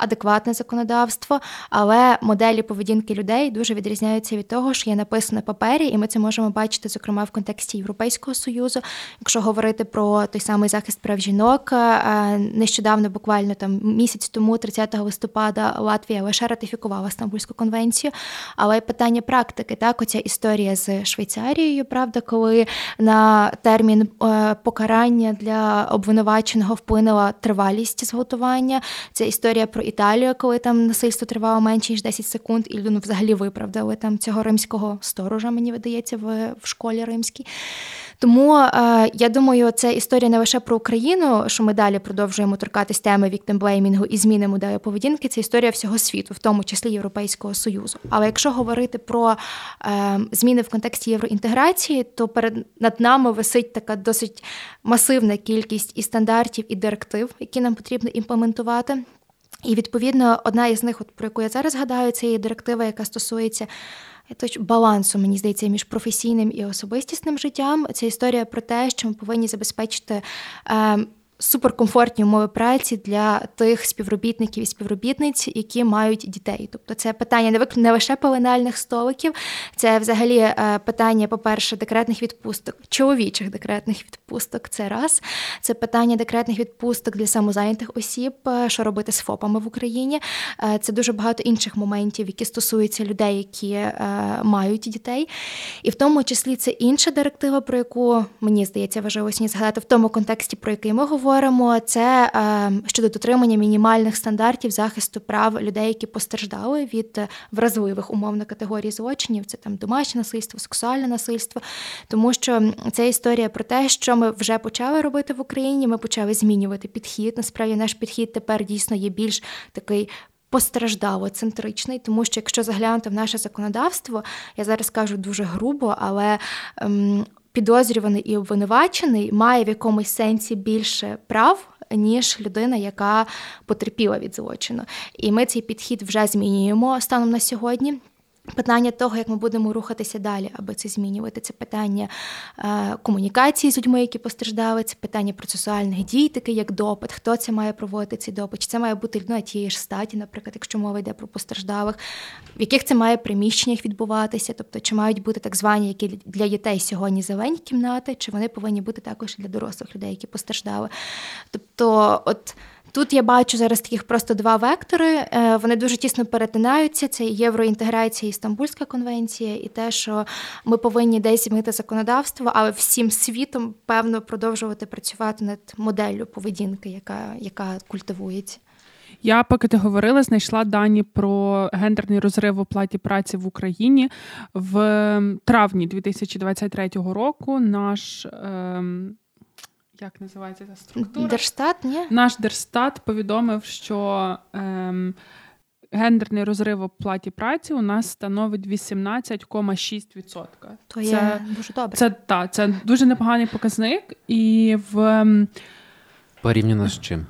адекватне законодавство, але моделі поведінки людей дуже відрізняються від того, що є написано на папері, і ми це можемо бачити, зокрема в контексті Європейського союзу. Якщо говорити про той самий захист прав жінок, е, нещодавно, буквально там місяць тому, 30 листопада, Латвія лише ратифікувала Стамбульську конвенцію, але питання практики, так, оця історія з Швейцарією, правда, коли на термін е, покарання для обвинуваченого вплинула тривалість зготування. Це історія про Італію, коли там насильство тривало менше ніж 10 секунд, і людину взагалі виправдали там цього римського сторожа, мені видається, в, в школі римській. Тому е, я думаю, це історія не лише про Україну, що ми далі продовжуємо торкатись теми віктимблеймінгу і зміни моделі поведінки. Це історія всього світу, в тому числі Європейського союзу. Але якщо говорити про е, зміни в контексті євроінтеграції, то перед над нами висить така досить масивна кількість і стандартів, і директив, які нам потрібно імплементувати. І відповідно одна із них, от про яку я зараз гадаю, це є директива, яка стосується точ балансу, мені здається, між професійним і особистісним життям. Це історія про те, що ми повинні забезпечити. Е, суперкомфортні умови праці для тих співробітників і співробітниць, які мають дітей. Тобто це питання не не лише пеленальних столиків, це взагалі е, питання, по-перше, декретних відпусток, чоловічих декретних відпусток. Це раз. Це питання декретних відпусток для самозайнятих осіб, е, що робити з ФОПами в Україні. Е, це дуже багато інших моментів, які стосуються людей, які мають дітей. І в тому числі це інша директива, про яку мені здається важливо сьогодні згадати в тому контексті, про який ми говоримо говоримо, це е, щодо дотримання мінімальних стандартів захисту прав людей, які постраждали від вразливих умовно категорій злочинів. Це там домашнє насильство, сексуальне насильство, тому що це історія про те, що ми вже почали робити в Україні. Ми почали змінювати підхід. Насправді наш підхід тепер дійсно є більш такий. Постраждало центричний, тому що якщо заглянути в наше законодавство, я зараз кажу дуже грубо, але ем, підозрюваний і обвинувачений має в якомусь сенсі більше прав. Ніж людина, яка потерпіла від злочину, і ми цей підхід вже змінюємо станом на сьогодні. Питання того, як ми будемо рухатися далі, аби це змінювати, це питання е, комунікації з людьми, які постраждали, це питання процесуальних дій, таке як допит, хто це має проводити цей допит, чи це має бути людина тієї ж статі, наприклад, якщо мова йде про постраждалих, в яких це має приміщеннях відбуватися, тобто чи мають бути так звані, які для дітей сьогодні зелені кімнати, чи вони повинні бути також для дорослих людей, які постраждали. Тобто, от. Тут я бачу зараз таких просто два вектори. Е, вони дуже тісно перетинаються. Це євроінтеграція, і Стамбульська конвенція, і те, що ми повинні десь змінити законодавство, але всім світом певно продовжувати працювати над моделлю поведінки, яка, яка культивується. Я, поки ти говорила, знайшла дані про гендерний розрив в оплаті праці в Україні в травні 2023 року. Наш ем, як називається ця структура? Держстат, ні? Наш Держстат повідомив, що ем, гендерний розрив в оплаті праці у нас становить 18,6%. То це, є дуже добре. Це та, це дуже непоганий показник. І в ем, порівняно з чим?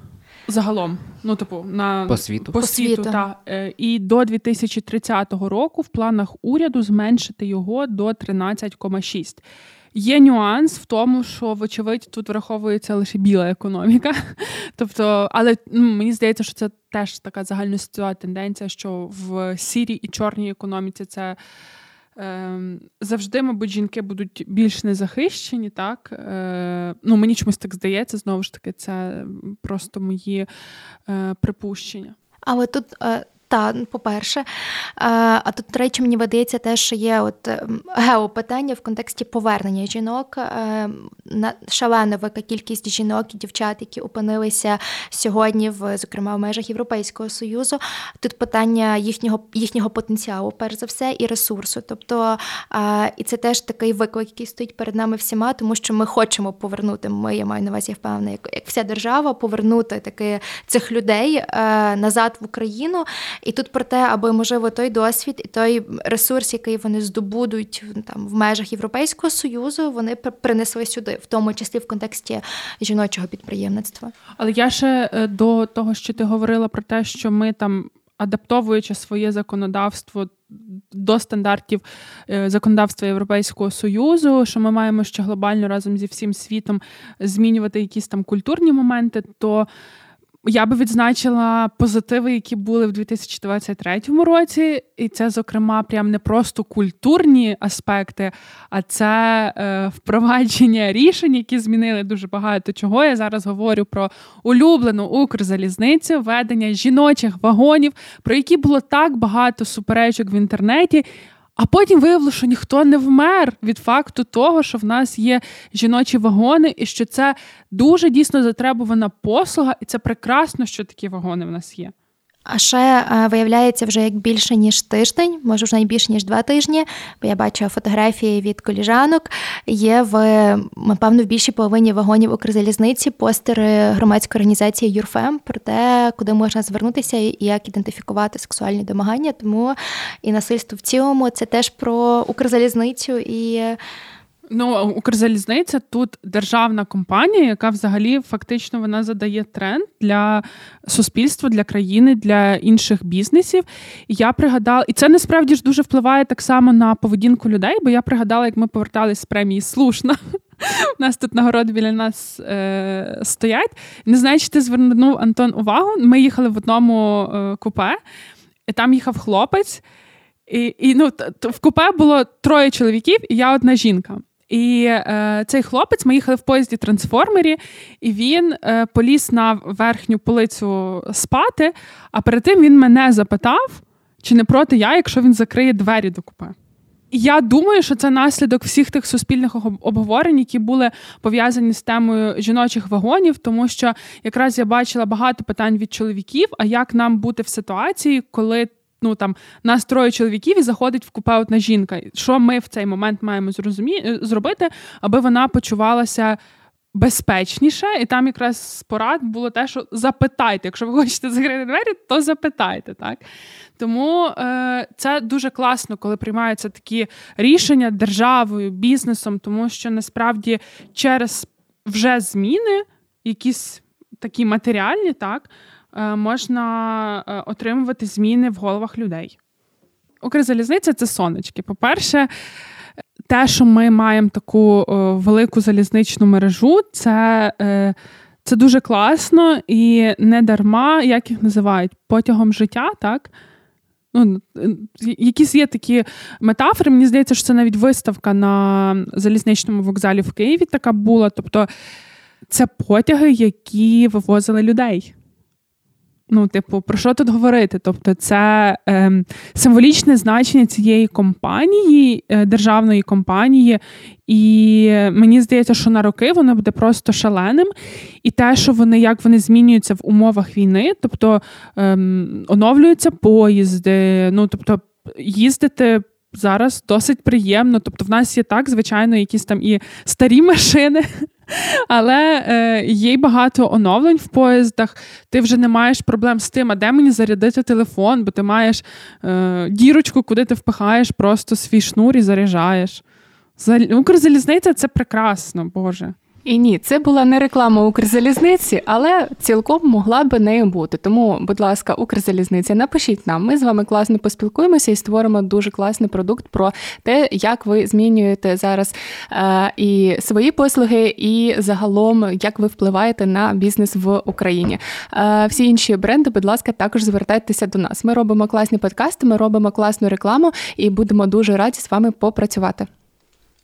Загалом, ну типу, на по світу, по, по світу, та е, і до 2030 року в планах уряду зменшити його до 13,6%. Є нюанс в тому, що, вочевидь, тут враховується лише біла економіка. Тобто, але ну, мені здається, що це теж така загальносвітова тенденція, що в сірій і чорній економіці це. Ем, завжди, мабуть, жінки будуть більш незахищені, так? Е, ну, Мені чомусь так здається, знову ж таки, це просто мої е, припущення. Але тут е, та, по-перше, е, а тут речі мені видається те, що є от ем, геопитання в контексті повернення жінок. Е, шалена велика кількість жінок і дівчат, які опинилися сьогодні, в зокрема в межах Європейського союзу. Тут питання їхнього їхнього потенціалу, перш за все, і ресурсу. Тобто, е, і це теж такий виклик, який стоїть перед нами всіма, тому що ми хочемо повернути. Ми я маю на увазі, я впевнена, як вся держава повернути таки цих людей назад в Україну. І тут про те, аби можливо той досвід і той ресурс, який вони здобудуть там в межах Європейського союзу, вони принесли сюди, в тому числі в контексті жіночого підприємництва. Але я ще е, до того, що ти говорила про те, що ми там. Адаптовуючи своє законодавство до стандартів е, законодавства Європейського союзу, що ми маємо ще глобально разом зі всім світом змінювати якісь там культурні моменти, то я би відзначила позитиви, які були в 2023 році, і це, зокрема, прям не просто культурні аспекти, а це е, впровадження рішень, які змінили дуже багато чого. Я зараз говорю про улюблену Укрзалізницю, ведення жіночих вагонів, про які було так багато суперечок в інтернеті. А потім виявилося, що ніхто не вмер від факту того, що в нас є жіночі вагони, і що це дуже дійсно затребувана послуга, і це прекрасно, що такі вагони в нас є. А ще е, виявляється вже як більше ніж тиждень, може вже найбільше ніж два тижні. Бо я бачила фотографії від коліжанок. Є в напевно в більшій половині вагонів Укрзалізниці постери громадської організації Юрфем про те, куди можна звернутися і як ідентифікувати сексуальні домагання. Тому і насильство в цілому це теж про Укрзалізницю і. Ну, Укрзалізниця тут державна компанія, яка взагалі фактично вона задає тренд для суспільства, для країни, для інших бізнесів. І я пригадала, і це насправді ж дуже впливає так само на поведінку людей, бо я пригадала, як ми повертались з премії слушна. У нас тут нагороди біля нас е, стоять. Не знаю, чи ти звернув Антон увагу. Ми їхали в одному е, купе, і там їхав хлопець. І і ну, в купе було троє чоловіків, і я одна жінка. І е, цей хлопець, ми їхали в поїзді трансформері, і він е, поліз на верхню полицю спати. А перед тим він мене запитав, чи не проти я, якщо він закриє двері до купе. Я думаю, що це наслідок всіх тих суспільних обговорень, які були пов'язані з темою жіночих вагонів, тому що якраз я бачила багато питань від чоловіків, а як нам бути в ситуації, коли ну там нас троє чоловіків і заходить в купе одна жінка. Що ми в цей момент маємо зрозумі... Е, зробити, аби вона почувалася. Безпечніше, і там якраз порад було те, що запитайте, якщо ви хочете закрити двері, то запитайте. так? Тому е, це дуже класно, коли приймаються такі рішення державою, бізнесом, тому що насправді через вже зміни, якісь такі матеріальні, так, можна е, отримувати зміни в головах людей. Укрзалізниця це сонечки. По-перше, те, що ми маємо таку велику залізничну мережу, це. Е, це дуже класно і не дарма, як їх називають, потягом життя, так? Ну, Якісь є такі метафори. Мені здається, що це навіть виставка на залізничному вокзалі в Києві така була. Тобто це потяги, які вивозили людей. Ну, типу, про що тут говорити? Тобто, це е, символічне значення цієї компанії, е, державної компанії, і мені здається, що на роки воно буде просто шаленим. І те, що вони як вони змінюються в умовах війни, тобто е, оновлюються поїзди, ну тобто їздити. Зараз досить приємно. Тобто, в нас є так, звичайно, якісь там і старі машини, але е, є багато оновлень в поїздах. Ти вже не маєш проблем з тим, а де мені зарядити телефон, бо ти маєш е, дірочку, куди ти впихаєш просто свій шнур і заряджаєш. Укрзалізниця це прекрасно, Боже. І ні, це була не реклама Укрзалізниці, але цілком могла би нею бути. Тому, будь ласка, Укрзалізниця, напишіть нам. Ми з вами класно поспілкуємося і створимо дуже класний продукт про те, як ви змінюєте зараз е, і свої послуги, і загалом як ви впливаєте на бізнес в Україні. Е, всі інші бренди, будь ласка, також звертайтеся до нас. Ми робимо класні подкасти, ми робимо класну рекламу і будемо дуже раді з вами попрацювати.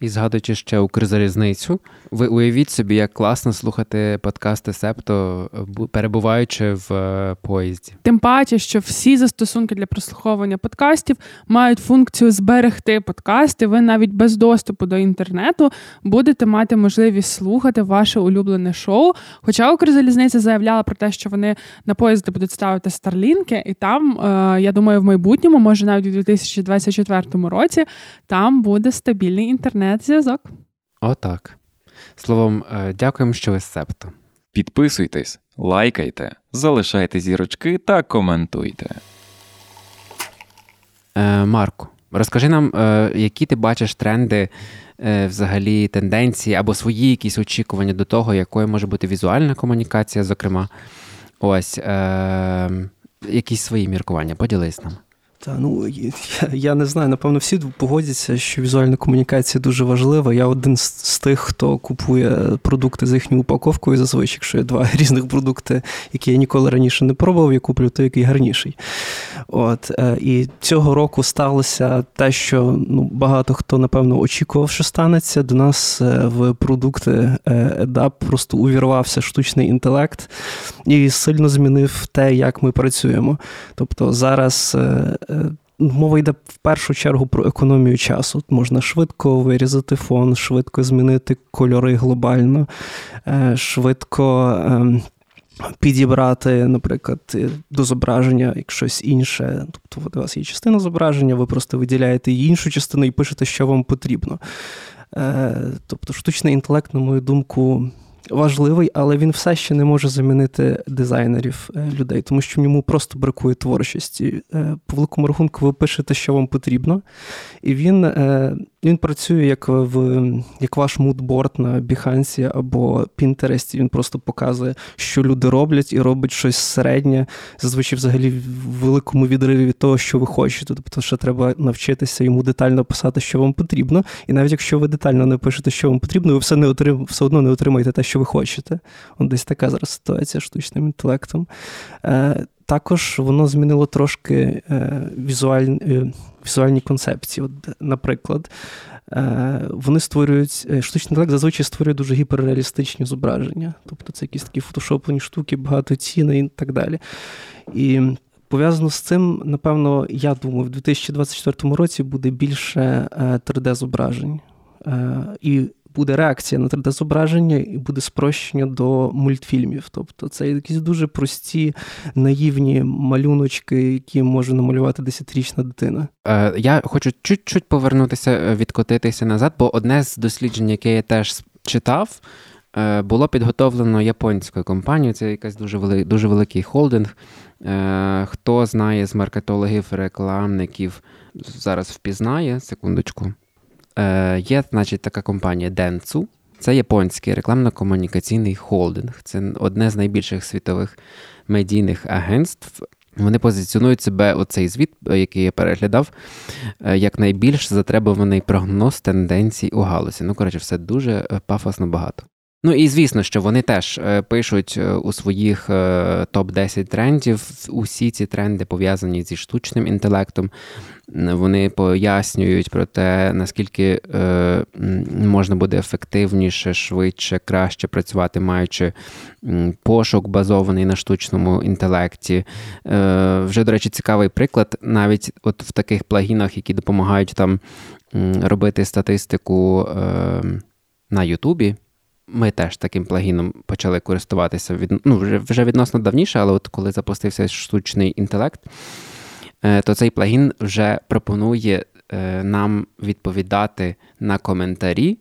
І згадуючи ще Укрзалізницю, ви уявіть собі, як класно слухати подкасти Септо, перебуваючи в е, поїзді. Тим паче, що всі застосунки для прослуховування подкастів мають функцію зберегти подкасти. Ви навіть без доступу до інтернету будете мати можливість слухати ваше улюблене шоу. Хоча Укрзалізниця заявляла про те, що вони на поїзди будуть ставити старлінки, і там, е, я думаю, в майбутньому, може навіть у 2024 році, там буде стабільний інтернет-зв'язок. Отак. Словом, е, дякуємо, що ви з септо. Підписуйтесь, лайкайте, залишайте зірочки та коментуйте. Е, Марко, розкажи нам, е, які ти бачиш тренди, взагалі тенденції або свої якісь очікування до того, якою може бути візуальна комунікація, зокрема. Ось е, якісь свої міркування. Поділись нам. Та ну я, я не знаю, напевно, всі погодяться, що візуальна комунікація дуже важлива. Я один з, тих, хто купує продукти з їхньою упаковкою, зазвичай, якщо є два різних продукти, які я ніколи раніше не пробував, я куплю той, який гарніший. От е, і цього року сталося те, що ну багато хто напевно очікував, що станеться. До нас е, в продукти EDAP просто увірвався штучний інтелект і сильно змінив те, як ми працюємо. Тобто зараз. Е, Е, мова йде в першу чергу про економію часу. Можна швидко вирізати фон, швидко змінити кольори глобально, е, швидко ем, підібрати, наприклад, до зображення як щось інше. Тобто у вас є частина зображення, ви просто виділяєте її іншу частину і пишете, що вам потрібно. Е, тобто, штучний інтелект, на мою думку, важливий, але він все ще не може замінити дизайнерів е, людей, тому що в ньому просто бракує творчості. Е, по великому рахунку, ви пишете, що вам потрібно, і він е, він працює як в як ваш мудборд на Behance або Pinterest. Він просто показує, що люди роблять, і робить щось середнє, зазвичай взагалі в великому відриві від того, що ви хочете. Тобто, що треба навчитися йому детально писати, що вам потрібно. І навіть якщо ви детально не пишете, що вам потрібно, ви все не отрим, все одно не отримаєте те, що ви хочете. От десь така зараз ситуація штучним інтелектом. Е, також воно змінило трошки е, візуальні е, візуальні концепції. От, Наприклад, е, вони створюють штучний інтелект зазвичай створює дуже гіперреалістичні зображення. Тобто це якісь такі фотошоплені штуки, багато ціни і так далі. І пов'язано з цим, напевно, я думаю, в 2024 році буде більше 3D-зображень. І буде реакція на 3D-зображення і буде спрощення до мультфільмів. Тобто це якісь дуже прості наївні малюночки, які може намалювати десятирічна дитина. Е, Я хочу чуть-чуть повернутися, е, відкотитися назад, бо одне з досліджень, яке я теж читав. Е, було підготовлено японською компанією, це якийсь дуже великий, дуже великий холдинг. Е, хто знає з маркетологів, рекламників, зараз впізнає секундочку. Е, Є, значить, така компанія Dentsu. Це японський рекламно-комунікаційний холдинг. Це одне з найбільших світових медійних агентств. Вони позиціонують себе, оцей звіт, який я переглядав, як найбільш затребуваний прогноз тенденцій у галузі. Ну, коротше, все дуже пафосно багато. Ну і звісно, що вони теж е, пишуть е, у своїх е, топ-10 трендів. Усі ці тренди пов'язані зі штучним інтелектом. Вони пояснюють про те, наскільки можна буде ефективніше, швидше, краще працювати, маючи пошук базований на штучному інтелекті. Вже, до речі, цікавий приклад, навіть от в таких плагінах, які допомагають там робити статистику на Ютубі. Ми теж таким плагіном почали користуватися від ну, вже вже відносно давніше, але от коли запустився штучний інтелект, е, то цей плагін вже пропонує е, нам відповідати на коментарі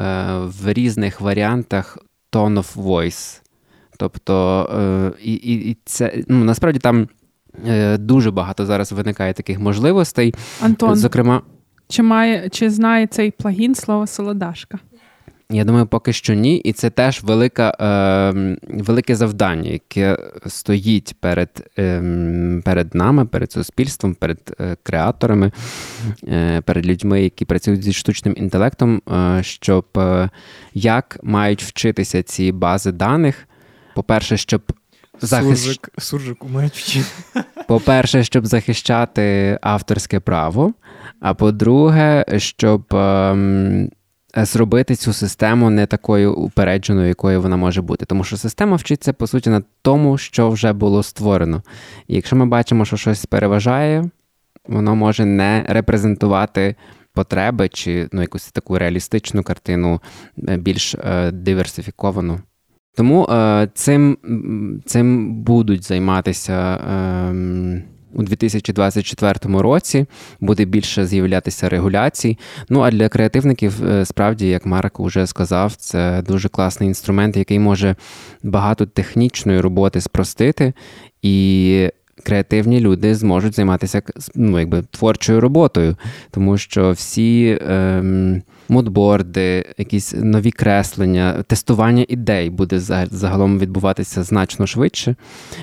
е, в різних варіантах tone of voice. Тобто, і і, це ну, насправді там дуже багато зараз виникає таких можливостей. Антон, Зокрема, чи має чи знає цей плагін слово солодашка? Я думаю, поки що ні, і це теж велика, е, велике завдання, яке стоїть перед е, перед нами, перед суспільством, перед е, креаторами, е, перед людьми, які працюють зі штучним інтелектом, е, щоб е, як мають вчитися ці бази даних. По-перше, щоб захищ... Суржик, суржику мають вчити. По-перше, щоб захищати авторське право. А по-друге, щоб. Ем, зробити цю систему не такою упередженою, якою вона може бути. Тому що система вчиться, по суті, на тому, що вже було створено. І якщо ми бачимо, що щось переважає, воно може не репрезентувати потреби чи ну, якусь таку реалістичну картину, е, більш е, диверсифіковану. Тому е, цим цим будуть займатися. Е, у 2024 році буде більше з'являтися регуляцій. Ну а для креативників, е, справді, як Марк вже сказав, це дуже класний інструмент, який може багато технічної роботи спростити і. Креативні люди зможуть займатися ну, якби творчою роботою, тому що всі ем, мудборди, якісь нові креслення, тестування ідей буде загалом відбуватися значно швидше.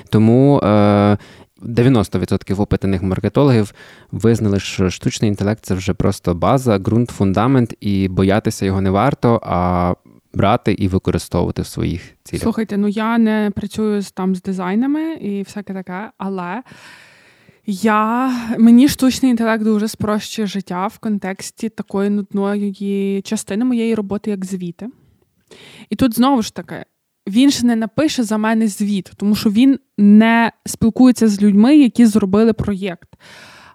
Тому е, 90% опитаних маркетологів визнали, що штучний інтелект це вже просто база, ґрунт, фундамент, і боятися його не варто, а брати і використовувати в своїх цілях. Слухайте, ну я не працюю там з дизайнами і всяке таке, але. Я мені штучний інтелект дуже спрощує життя в контексті такої нудної частини моєї роботи, як звіти. І тут знову ж таки він ж не напише за мене звіт, тому що він не спілкується з людьми, які зробили проєкт.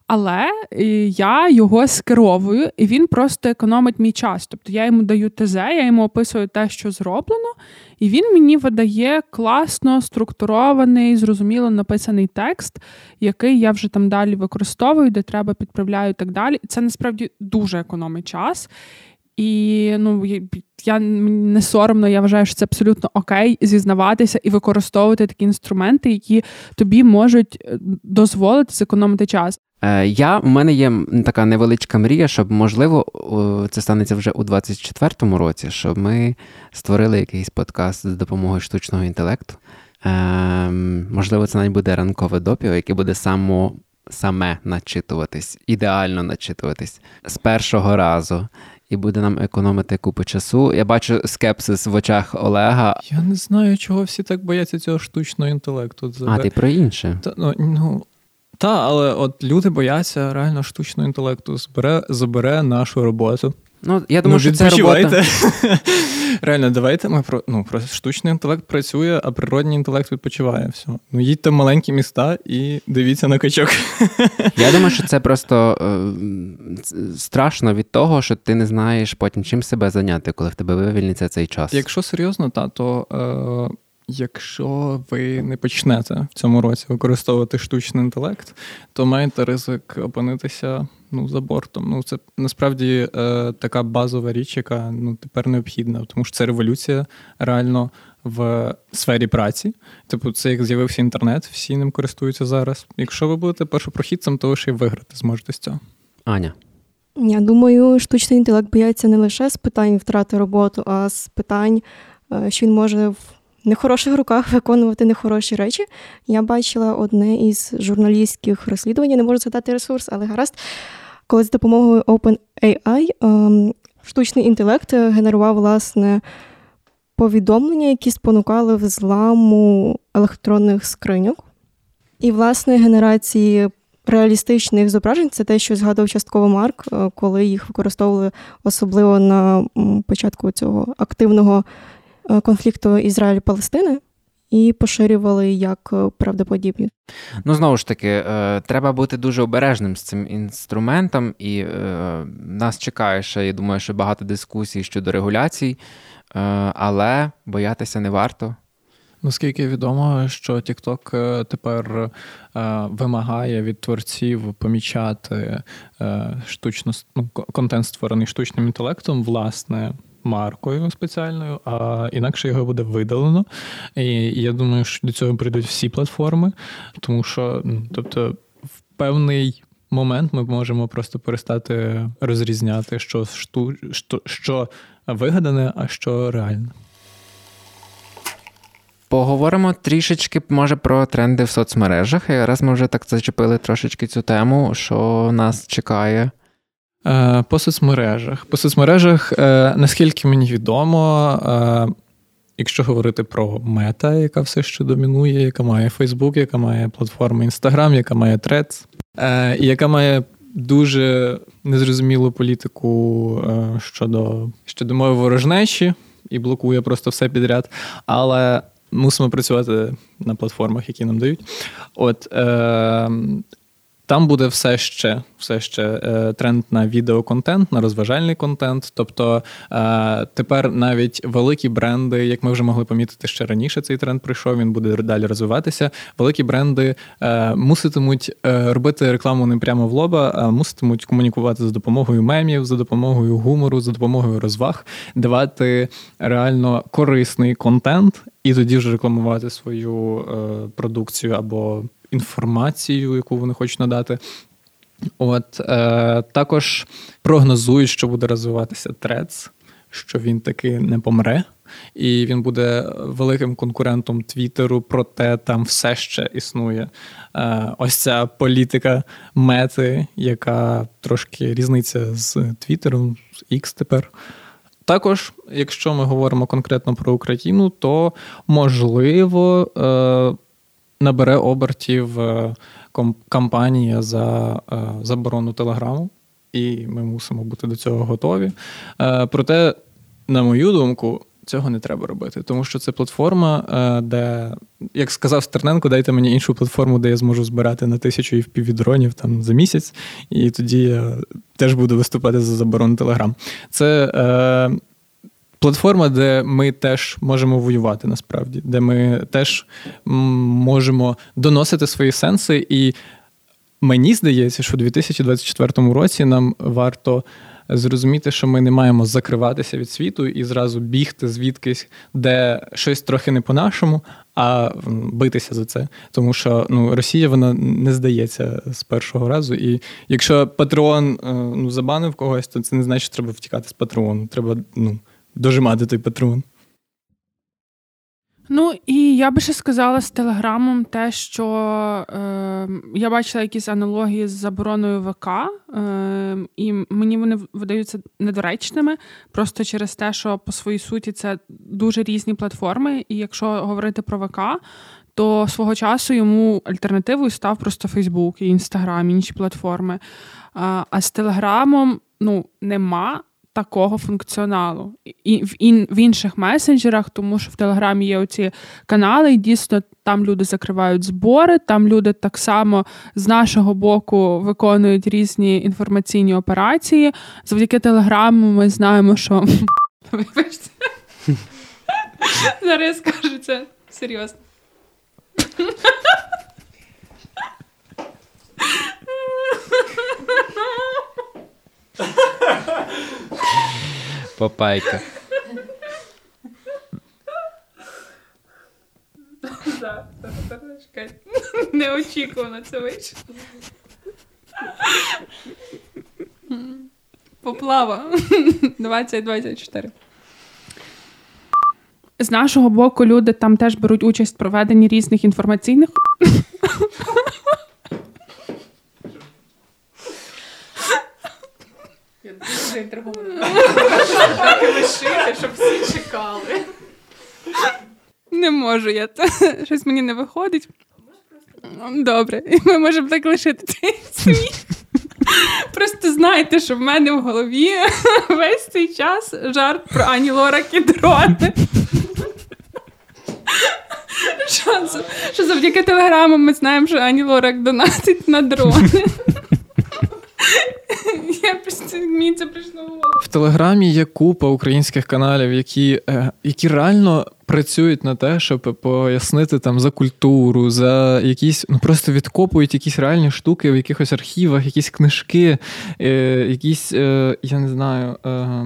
Але е, я його скеровую, і він просто економить мій час. Тобто я йому даю ТЗ, я йому описую те, що зроблено, і він мені видає класно структурований, зрозуміло написаний текст, який я вже там далі використовую, де треба підправляю і так далі. Це насправді дуже економить час. І ну я не соромно, я вважаю, що це абсолютно окей зізнаватися і використовувати такі інструменти, які тобі можуть е, дозволити зекономити час. Е, я у мене є така невеличка мрія, щоб можливо це станеться вже у 24-му році, щоб ми створили якийсь подкаст з допомогою штучного інтелекту. Е, Можливо, це навіть буде ранкове допіо, яке буде само. Саме начитуватись, ідеально начитуватись з першого разу і буде нам економити купу часу. Я бачу скепсис в очах Олега. Я не знаю, чого всі так бояться цього штучного інтелекту. А ти про інше? Та, ну, ну, та, але от люди бояться реально штучного інтелекту. Збере, забере нашу роботу. Ну, я думаю, ну, що це робота... Реально, давайте ми про ну, про штучний інтелект працює, а природній інтелект відпочиває. Все. Ну, їдьте в маленькі міста і дивіться на качок. Я думаю, що це просто е, страшно від того, що ти не знаєш потім чим себе зайняти, коли в тебе вивільниться цей час. Якщо серйозно, та, то. Е... Якщо ви не почнете в цьому році використовувати штучний інтелект, то маєте ризик опинитися ну, за бортом. Ну, Це насправді е, така базова річ, яка ну, тепер необхідна, тому що це революція реально в сфері праці. Типу, це як з'явився інтернет, всі ним користуються зараз. Якщо ви будете першопрохідцем, то ви ще й виграти зможете з цього. Аня. Я думаю, штучний інтелект бояться не лише з питань втрати роботи, а з питань, е, що він може нехороших руках виконувати нехороші речі. Я бачила одне із журналістських розслідувань, не можу згадати ресурс, але гаразд, коли з допомогою OpenAI ем, штучний інтелект генерував власне повідомлення, які спонукали взламу електронних скриньок. І, власне, генерації реалістичних зображень це те, що згадував частково Марк, е, коли їх використовували особливо на початку цього активного е, конфлікту Ізраїль-Палестини. І поширювали як е, правдоподібні. Ну, знову ж таки, треба бути дуже обережним з цим інструментом, і нас чекає ще, я думаю, що багато дискусій щодо регуляцій, але боятися не варто. Наскільки відомо, що TikTok е, тепер е, вимагає від творців помічати е, штучно ну, контент, створений штучним інтелектом, власне. Маркою спеціальною, а інакше його буде видалено. І я думаю, що до цього прийдуть всі платформи, тому що, ну, тобто, в певний момент ми можемо просто перестати розрізняти, що що, що вигадане, а що реальне. Поговоримо трішечки, може, про тренди в соцмережах. І раз ми вже так зачепили трошечки цю тему, що нас чекає. Е, по соцмережах. По соцмережах, е, наскільки мені відомо, е, якщо говорити про мета, яка все ще домінує, яка має Facebook, яка має платформу Instagram, яка має Threads, і яка має дуже незрозумілу політику щодо щодо мови ворожнечі і блокує просто все підряд. Але мусимо працювати на платформах, які нам дають. От там буде все ще все ще е, тренд на відеоконтент, на розважальний контент. Тобто е, тепер навіть великі бренди, як ми вже могли помітити ще раніше, цей тренд прийшов, він буде далі розвиватися. Великі бренди е, муситимуть робити рекламу не прямо в лоба, а муситимуть комунікувати за допомогою мемів, за допомогою гумору, за допомогою розваг, давати реально корисний контент. І тоді вже рекламувати свою продукцію або інформацію, яку вони хочуть надати. От е, також прогнозують, що буде розвиватися Threads, що він таки не помре, і він буде великим конкурентом Твіттеру, проте там все ще існує е, ось ця політика мети, яка трошки різниця з Твіттером, з X тепер. Також, якщо ми говоримо конкретно про Україну, то можливо. Е, набере обертів е, кампанія за е, заборону телеграму, і ми мусимо бути до цього готові. Е, проте, на мою думку, цього не треба робити, тому що це платформа, де, як сказав Стерненко, дайте мені іншу платформу, де я зможу збирати на тисячу і впівдронів там за місяць, і тоді я теж буду виступати за заборону Телеграм. Це платформа, де ми теж можемо воювати насправді, де ми теж можемо доносити свої сенси. І мені здається, що у 2024 році нам варто. Зрозуміти, що ми не маємо закриватися від світу і зразу бігти звідкись, де щось трохи не по-нашому, а битися за це. Тому що ну, Росія вона не здається з першого разу. І якщо Патреон е, ну, забанив когось, то це не значить, що треба втікати з Патреону. Треба ну, дожимати той патрон. Ну і я би ще сказала з телеграмом те, що е, я бачила якісь аналогії з забороною ВК, е, і мені вони видаються недоречними, просто через те, що по своїй суті це дуже різні платформи. І якщо говорити про ВК, то свого часу йому альтернативою став просто Фейсбук і Інстаграм, інші платформи. А з Телеграмом ну, нема такого функціоналу і в ін, в інших месенджерах, тому що в Телеграмі є оці канали, і дійсно там люди закривають збори, там люди так само з нашого боку виконують різні інформаційні операції. Завдяки Телеграму ми знаємо, що вибачте. Зараз я це серйозно. Попайка. Неочікувано це вийшло. Поплава 2024. З нашого боку, люди там теж беруть участь в проведенні різних інформаційних. Дуже інтригована. щоб всі чекали. Не можу я. Щось мені не виходить. Добре, ми можемо так лишити цей сміх. Просто знайте, що в мене в голові весь цей час жарт про Ані Лорак і дрони. Що, що завдяки телеграмам ми знаємо, що Ані Лорак донатить на дрони. Я мені це прийшло в Телеграмі є купа українських каналів, які е, які реально працюють на те, щоб пояснити там за культуру, за якісь ну просто відкопують якісь реальні штуки в якихось архівах, якісь книжки, е, якісь, е, я не знаю. Е,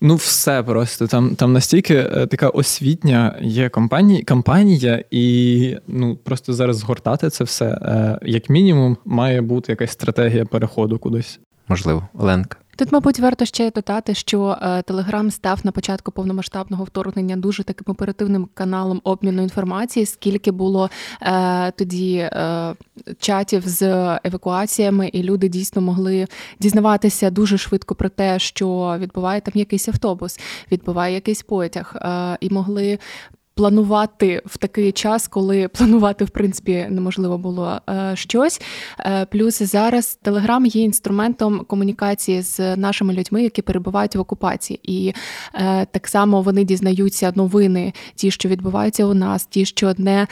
Ну, все просто там там настільки е, така освітня є компанія, компанія, і ну просто зараз згортати це все. Е, як мінімум, має бути якась стратегія переходу кудись. Можливо, Оленка. Тут, мабуть, варто ще додати, що Телеграм став на початку повномасштабного вторгнення дуже таким оперативним каналом обміну інформації, скільки було е, тоді е, чатів з евакуаціями, і люди дійсно могли дізнаватися дуже швидко про те, що відбуває там якийсь автобус, відбуває якийсь потяг, е, і могли планувати в такий час, коли планувати в принципі неможливо було е, щось. Е, плюс зараз Телеграм є інструментом комунікації з нашими людьми, які перебувають в окупації, і е, так само вони дізнаються новини, ті, що відбуваються у нас, ті, що не.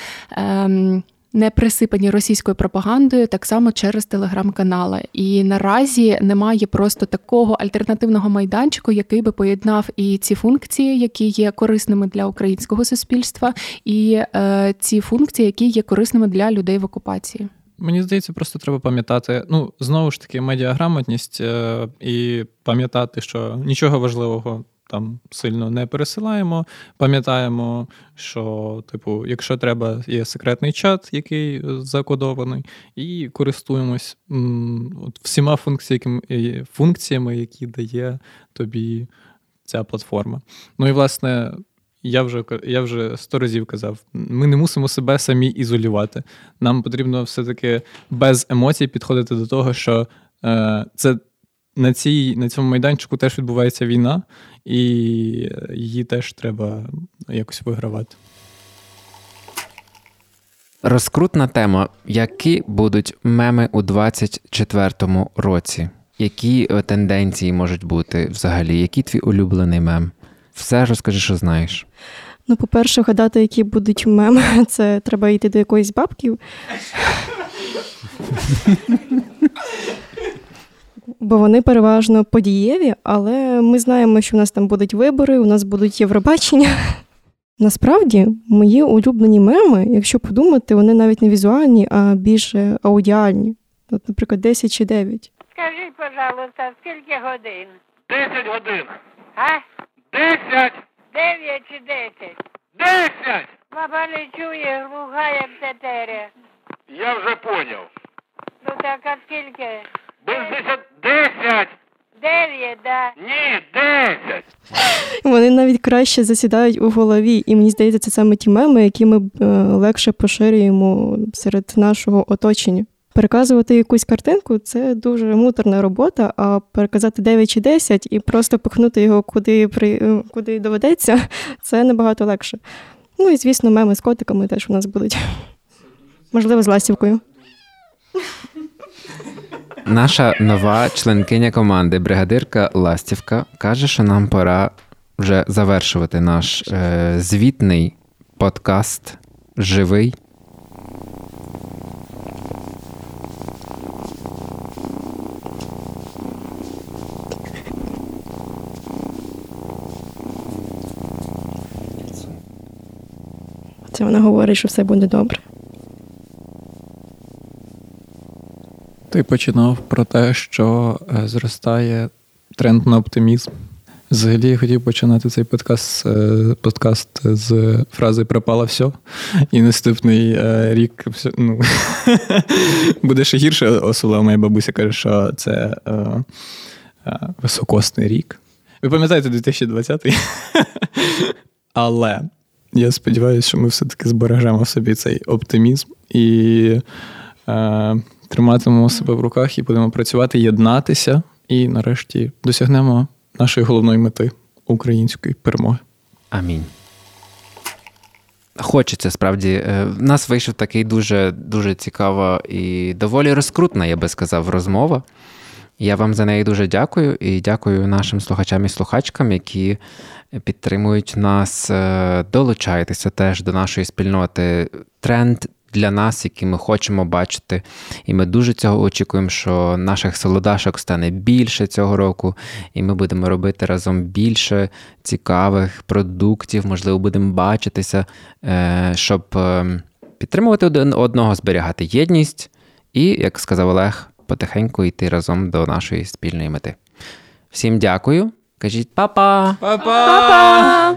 Не присипані російською пропагандою, так само через телеграм-канали. І наразі немає просто такого альтернативного майданчику, який би поєднав і ці функції, які є корисними для українського суспільства, і е, ці функції, які є корисними для людей в окупації. Мені здається, просто треба пам'ятати. Ну знову ж таки, медіаграмотність е, і пам'ятати, що нічого важливого там сильно не пересилаємо. Пам'ятаємо, що, типу, якщо треба, є секретний чат, який закодований, і користуємось от, всіма функціями, функціями, які дає тобі ця платформа. Ну і власне. Я вже я вже сто разів казав, ми не мусимо себе самі ізолювати. Нам потрібно все-таки без емоцій підходити до того, що е, це на цій, на цьому майданчику теж відбувається війна, і її теж треба якось вигравати. Розкрутна тема. Які будуть меми у 24-му році? Які е, тенденції можуть бути взагалі? Який твій улюблений мем? Все розкажи, що знаєш. Ну, по-перше, гадати, які будуть меми, це треба йти до якоїсь бабки. бо вони переважно подієві, але ми знаємо, що у нас там будуть вибори, у нас будуть Євробачення. Насправді, мої улюблені меми, якщо подумати, вони навіть не візуальні, а більше аудіальні. От, наприклад, 10 чи 9. Скажіть, пожалуйста, скільки годин? 10 годин. А? 10. 9 чи 10? 10! Баба не чує, глуха, як тетеря. Я вже поняв. Ну так, а скільки? Без 10. 10! 9, да. Ні, 10! Вони навіть краще засідають у голові, і мені здається, це саме ті меми, які ми е, легше поширюємо серед нашого оточення. Переказувати якусь картинку це дуже муторна робота, а переказати 9 чи 10 і просто пихнути його куди при е, куди доведеться, це набагато легше. Ну і звісно, меми з котиками теж у нас будуть. Можливо, з ластівкою. Наша нова членкиня команди, бригадирка Ластівка, каже, що нам пора вже завершувати наш е, звітний подкаст живий. Це вона говорить, що все буде добре. Ти починав про те, що е, зростає тренд на оптимізм. Взагалі я хотів починати цей подкаст е, подкаст з фрази Пропало все. І наступний е, рік все, ну, буде ще гірше, особливо моя бабуся каже, що це високосний рік. Ви пам'ятаєте 2020-й? Але я сподіваюся, що ми все-таки збережемо в собі цей оптимізм і триматимемо себе в руках і будемо працювати, єднатися, і нарешті досягнемо нашої головної мети української перемоги. Амінь. Хочеться справді. Е, В нас вийшов такий дуже дуже цікава і доволі розкрутна, я би сказав, розмова. Я вам за неї дуже дякую і дякую нашим слухачам і слухачкам, які підтримують нас. Е, Долучайтеся теж до нашої спільноти. Тренд для нас, який ми хочемо бачити. І ми дуже цього очікуємо, що наших солодашок стане більше цього року, і ми будемо робити разом більше цікавих продуктів, можливо, будемо бачитися, е, щоб е, підтримувати один одного, зберігати єдність і, як сказав Олег, потихеньку йти разом до нашої спільної мети. Всім дякую. Кажіть па-па! Па-па!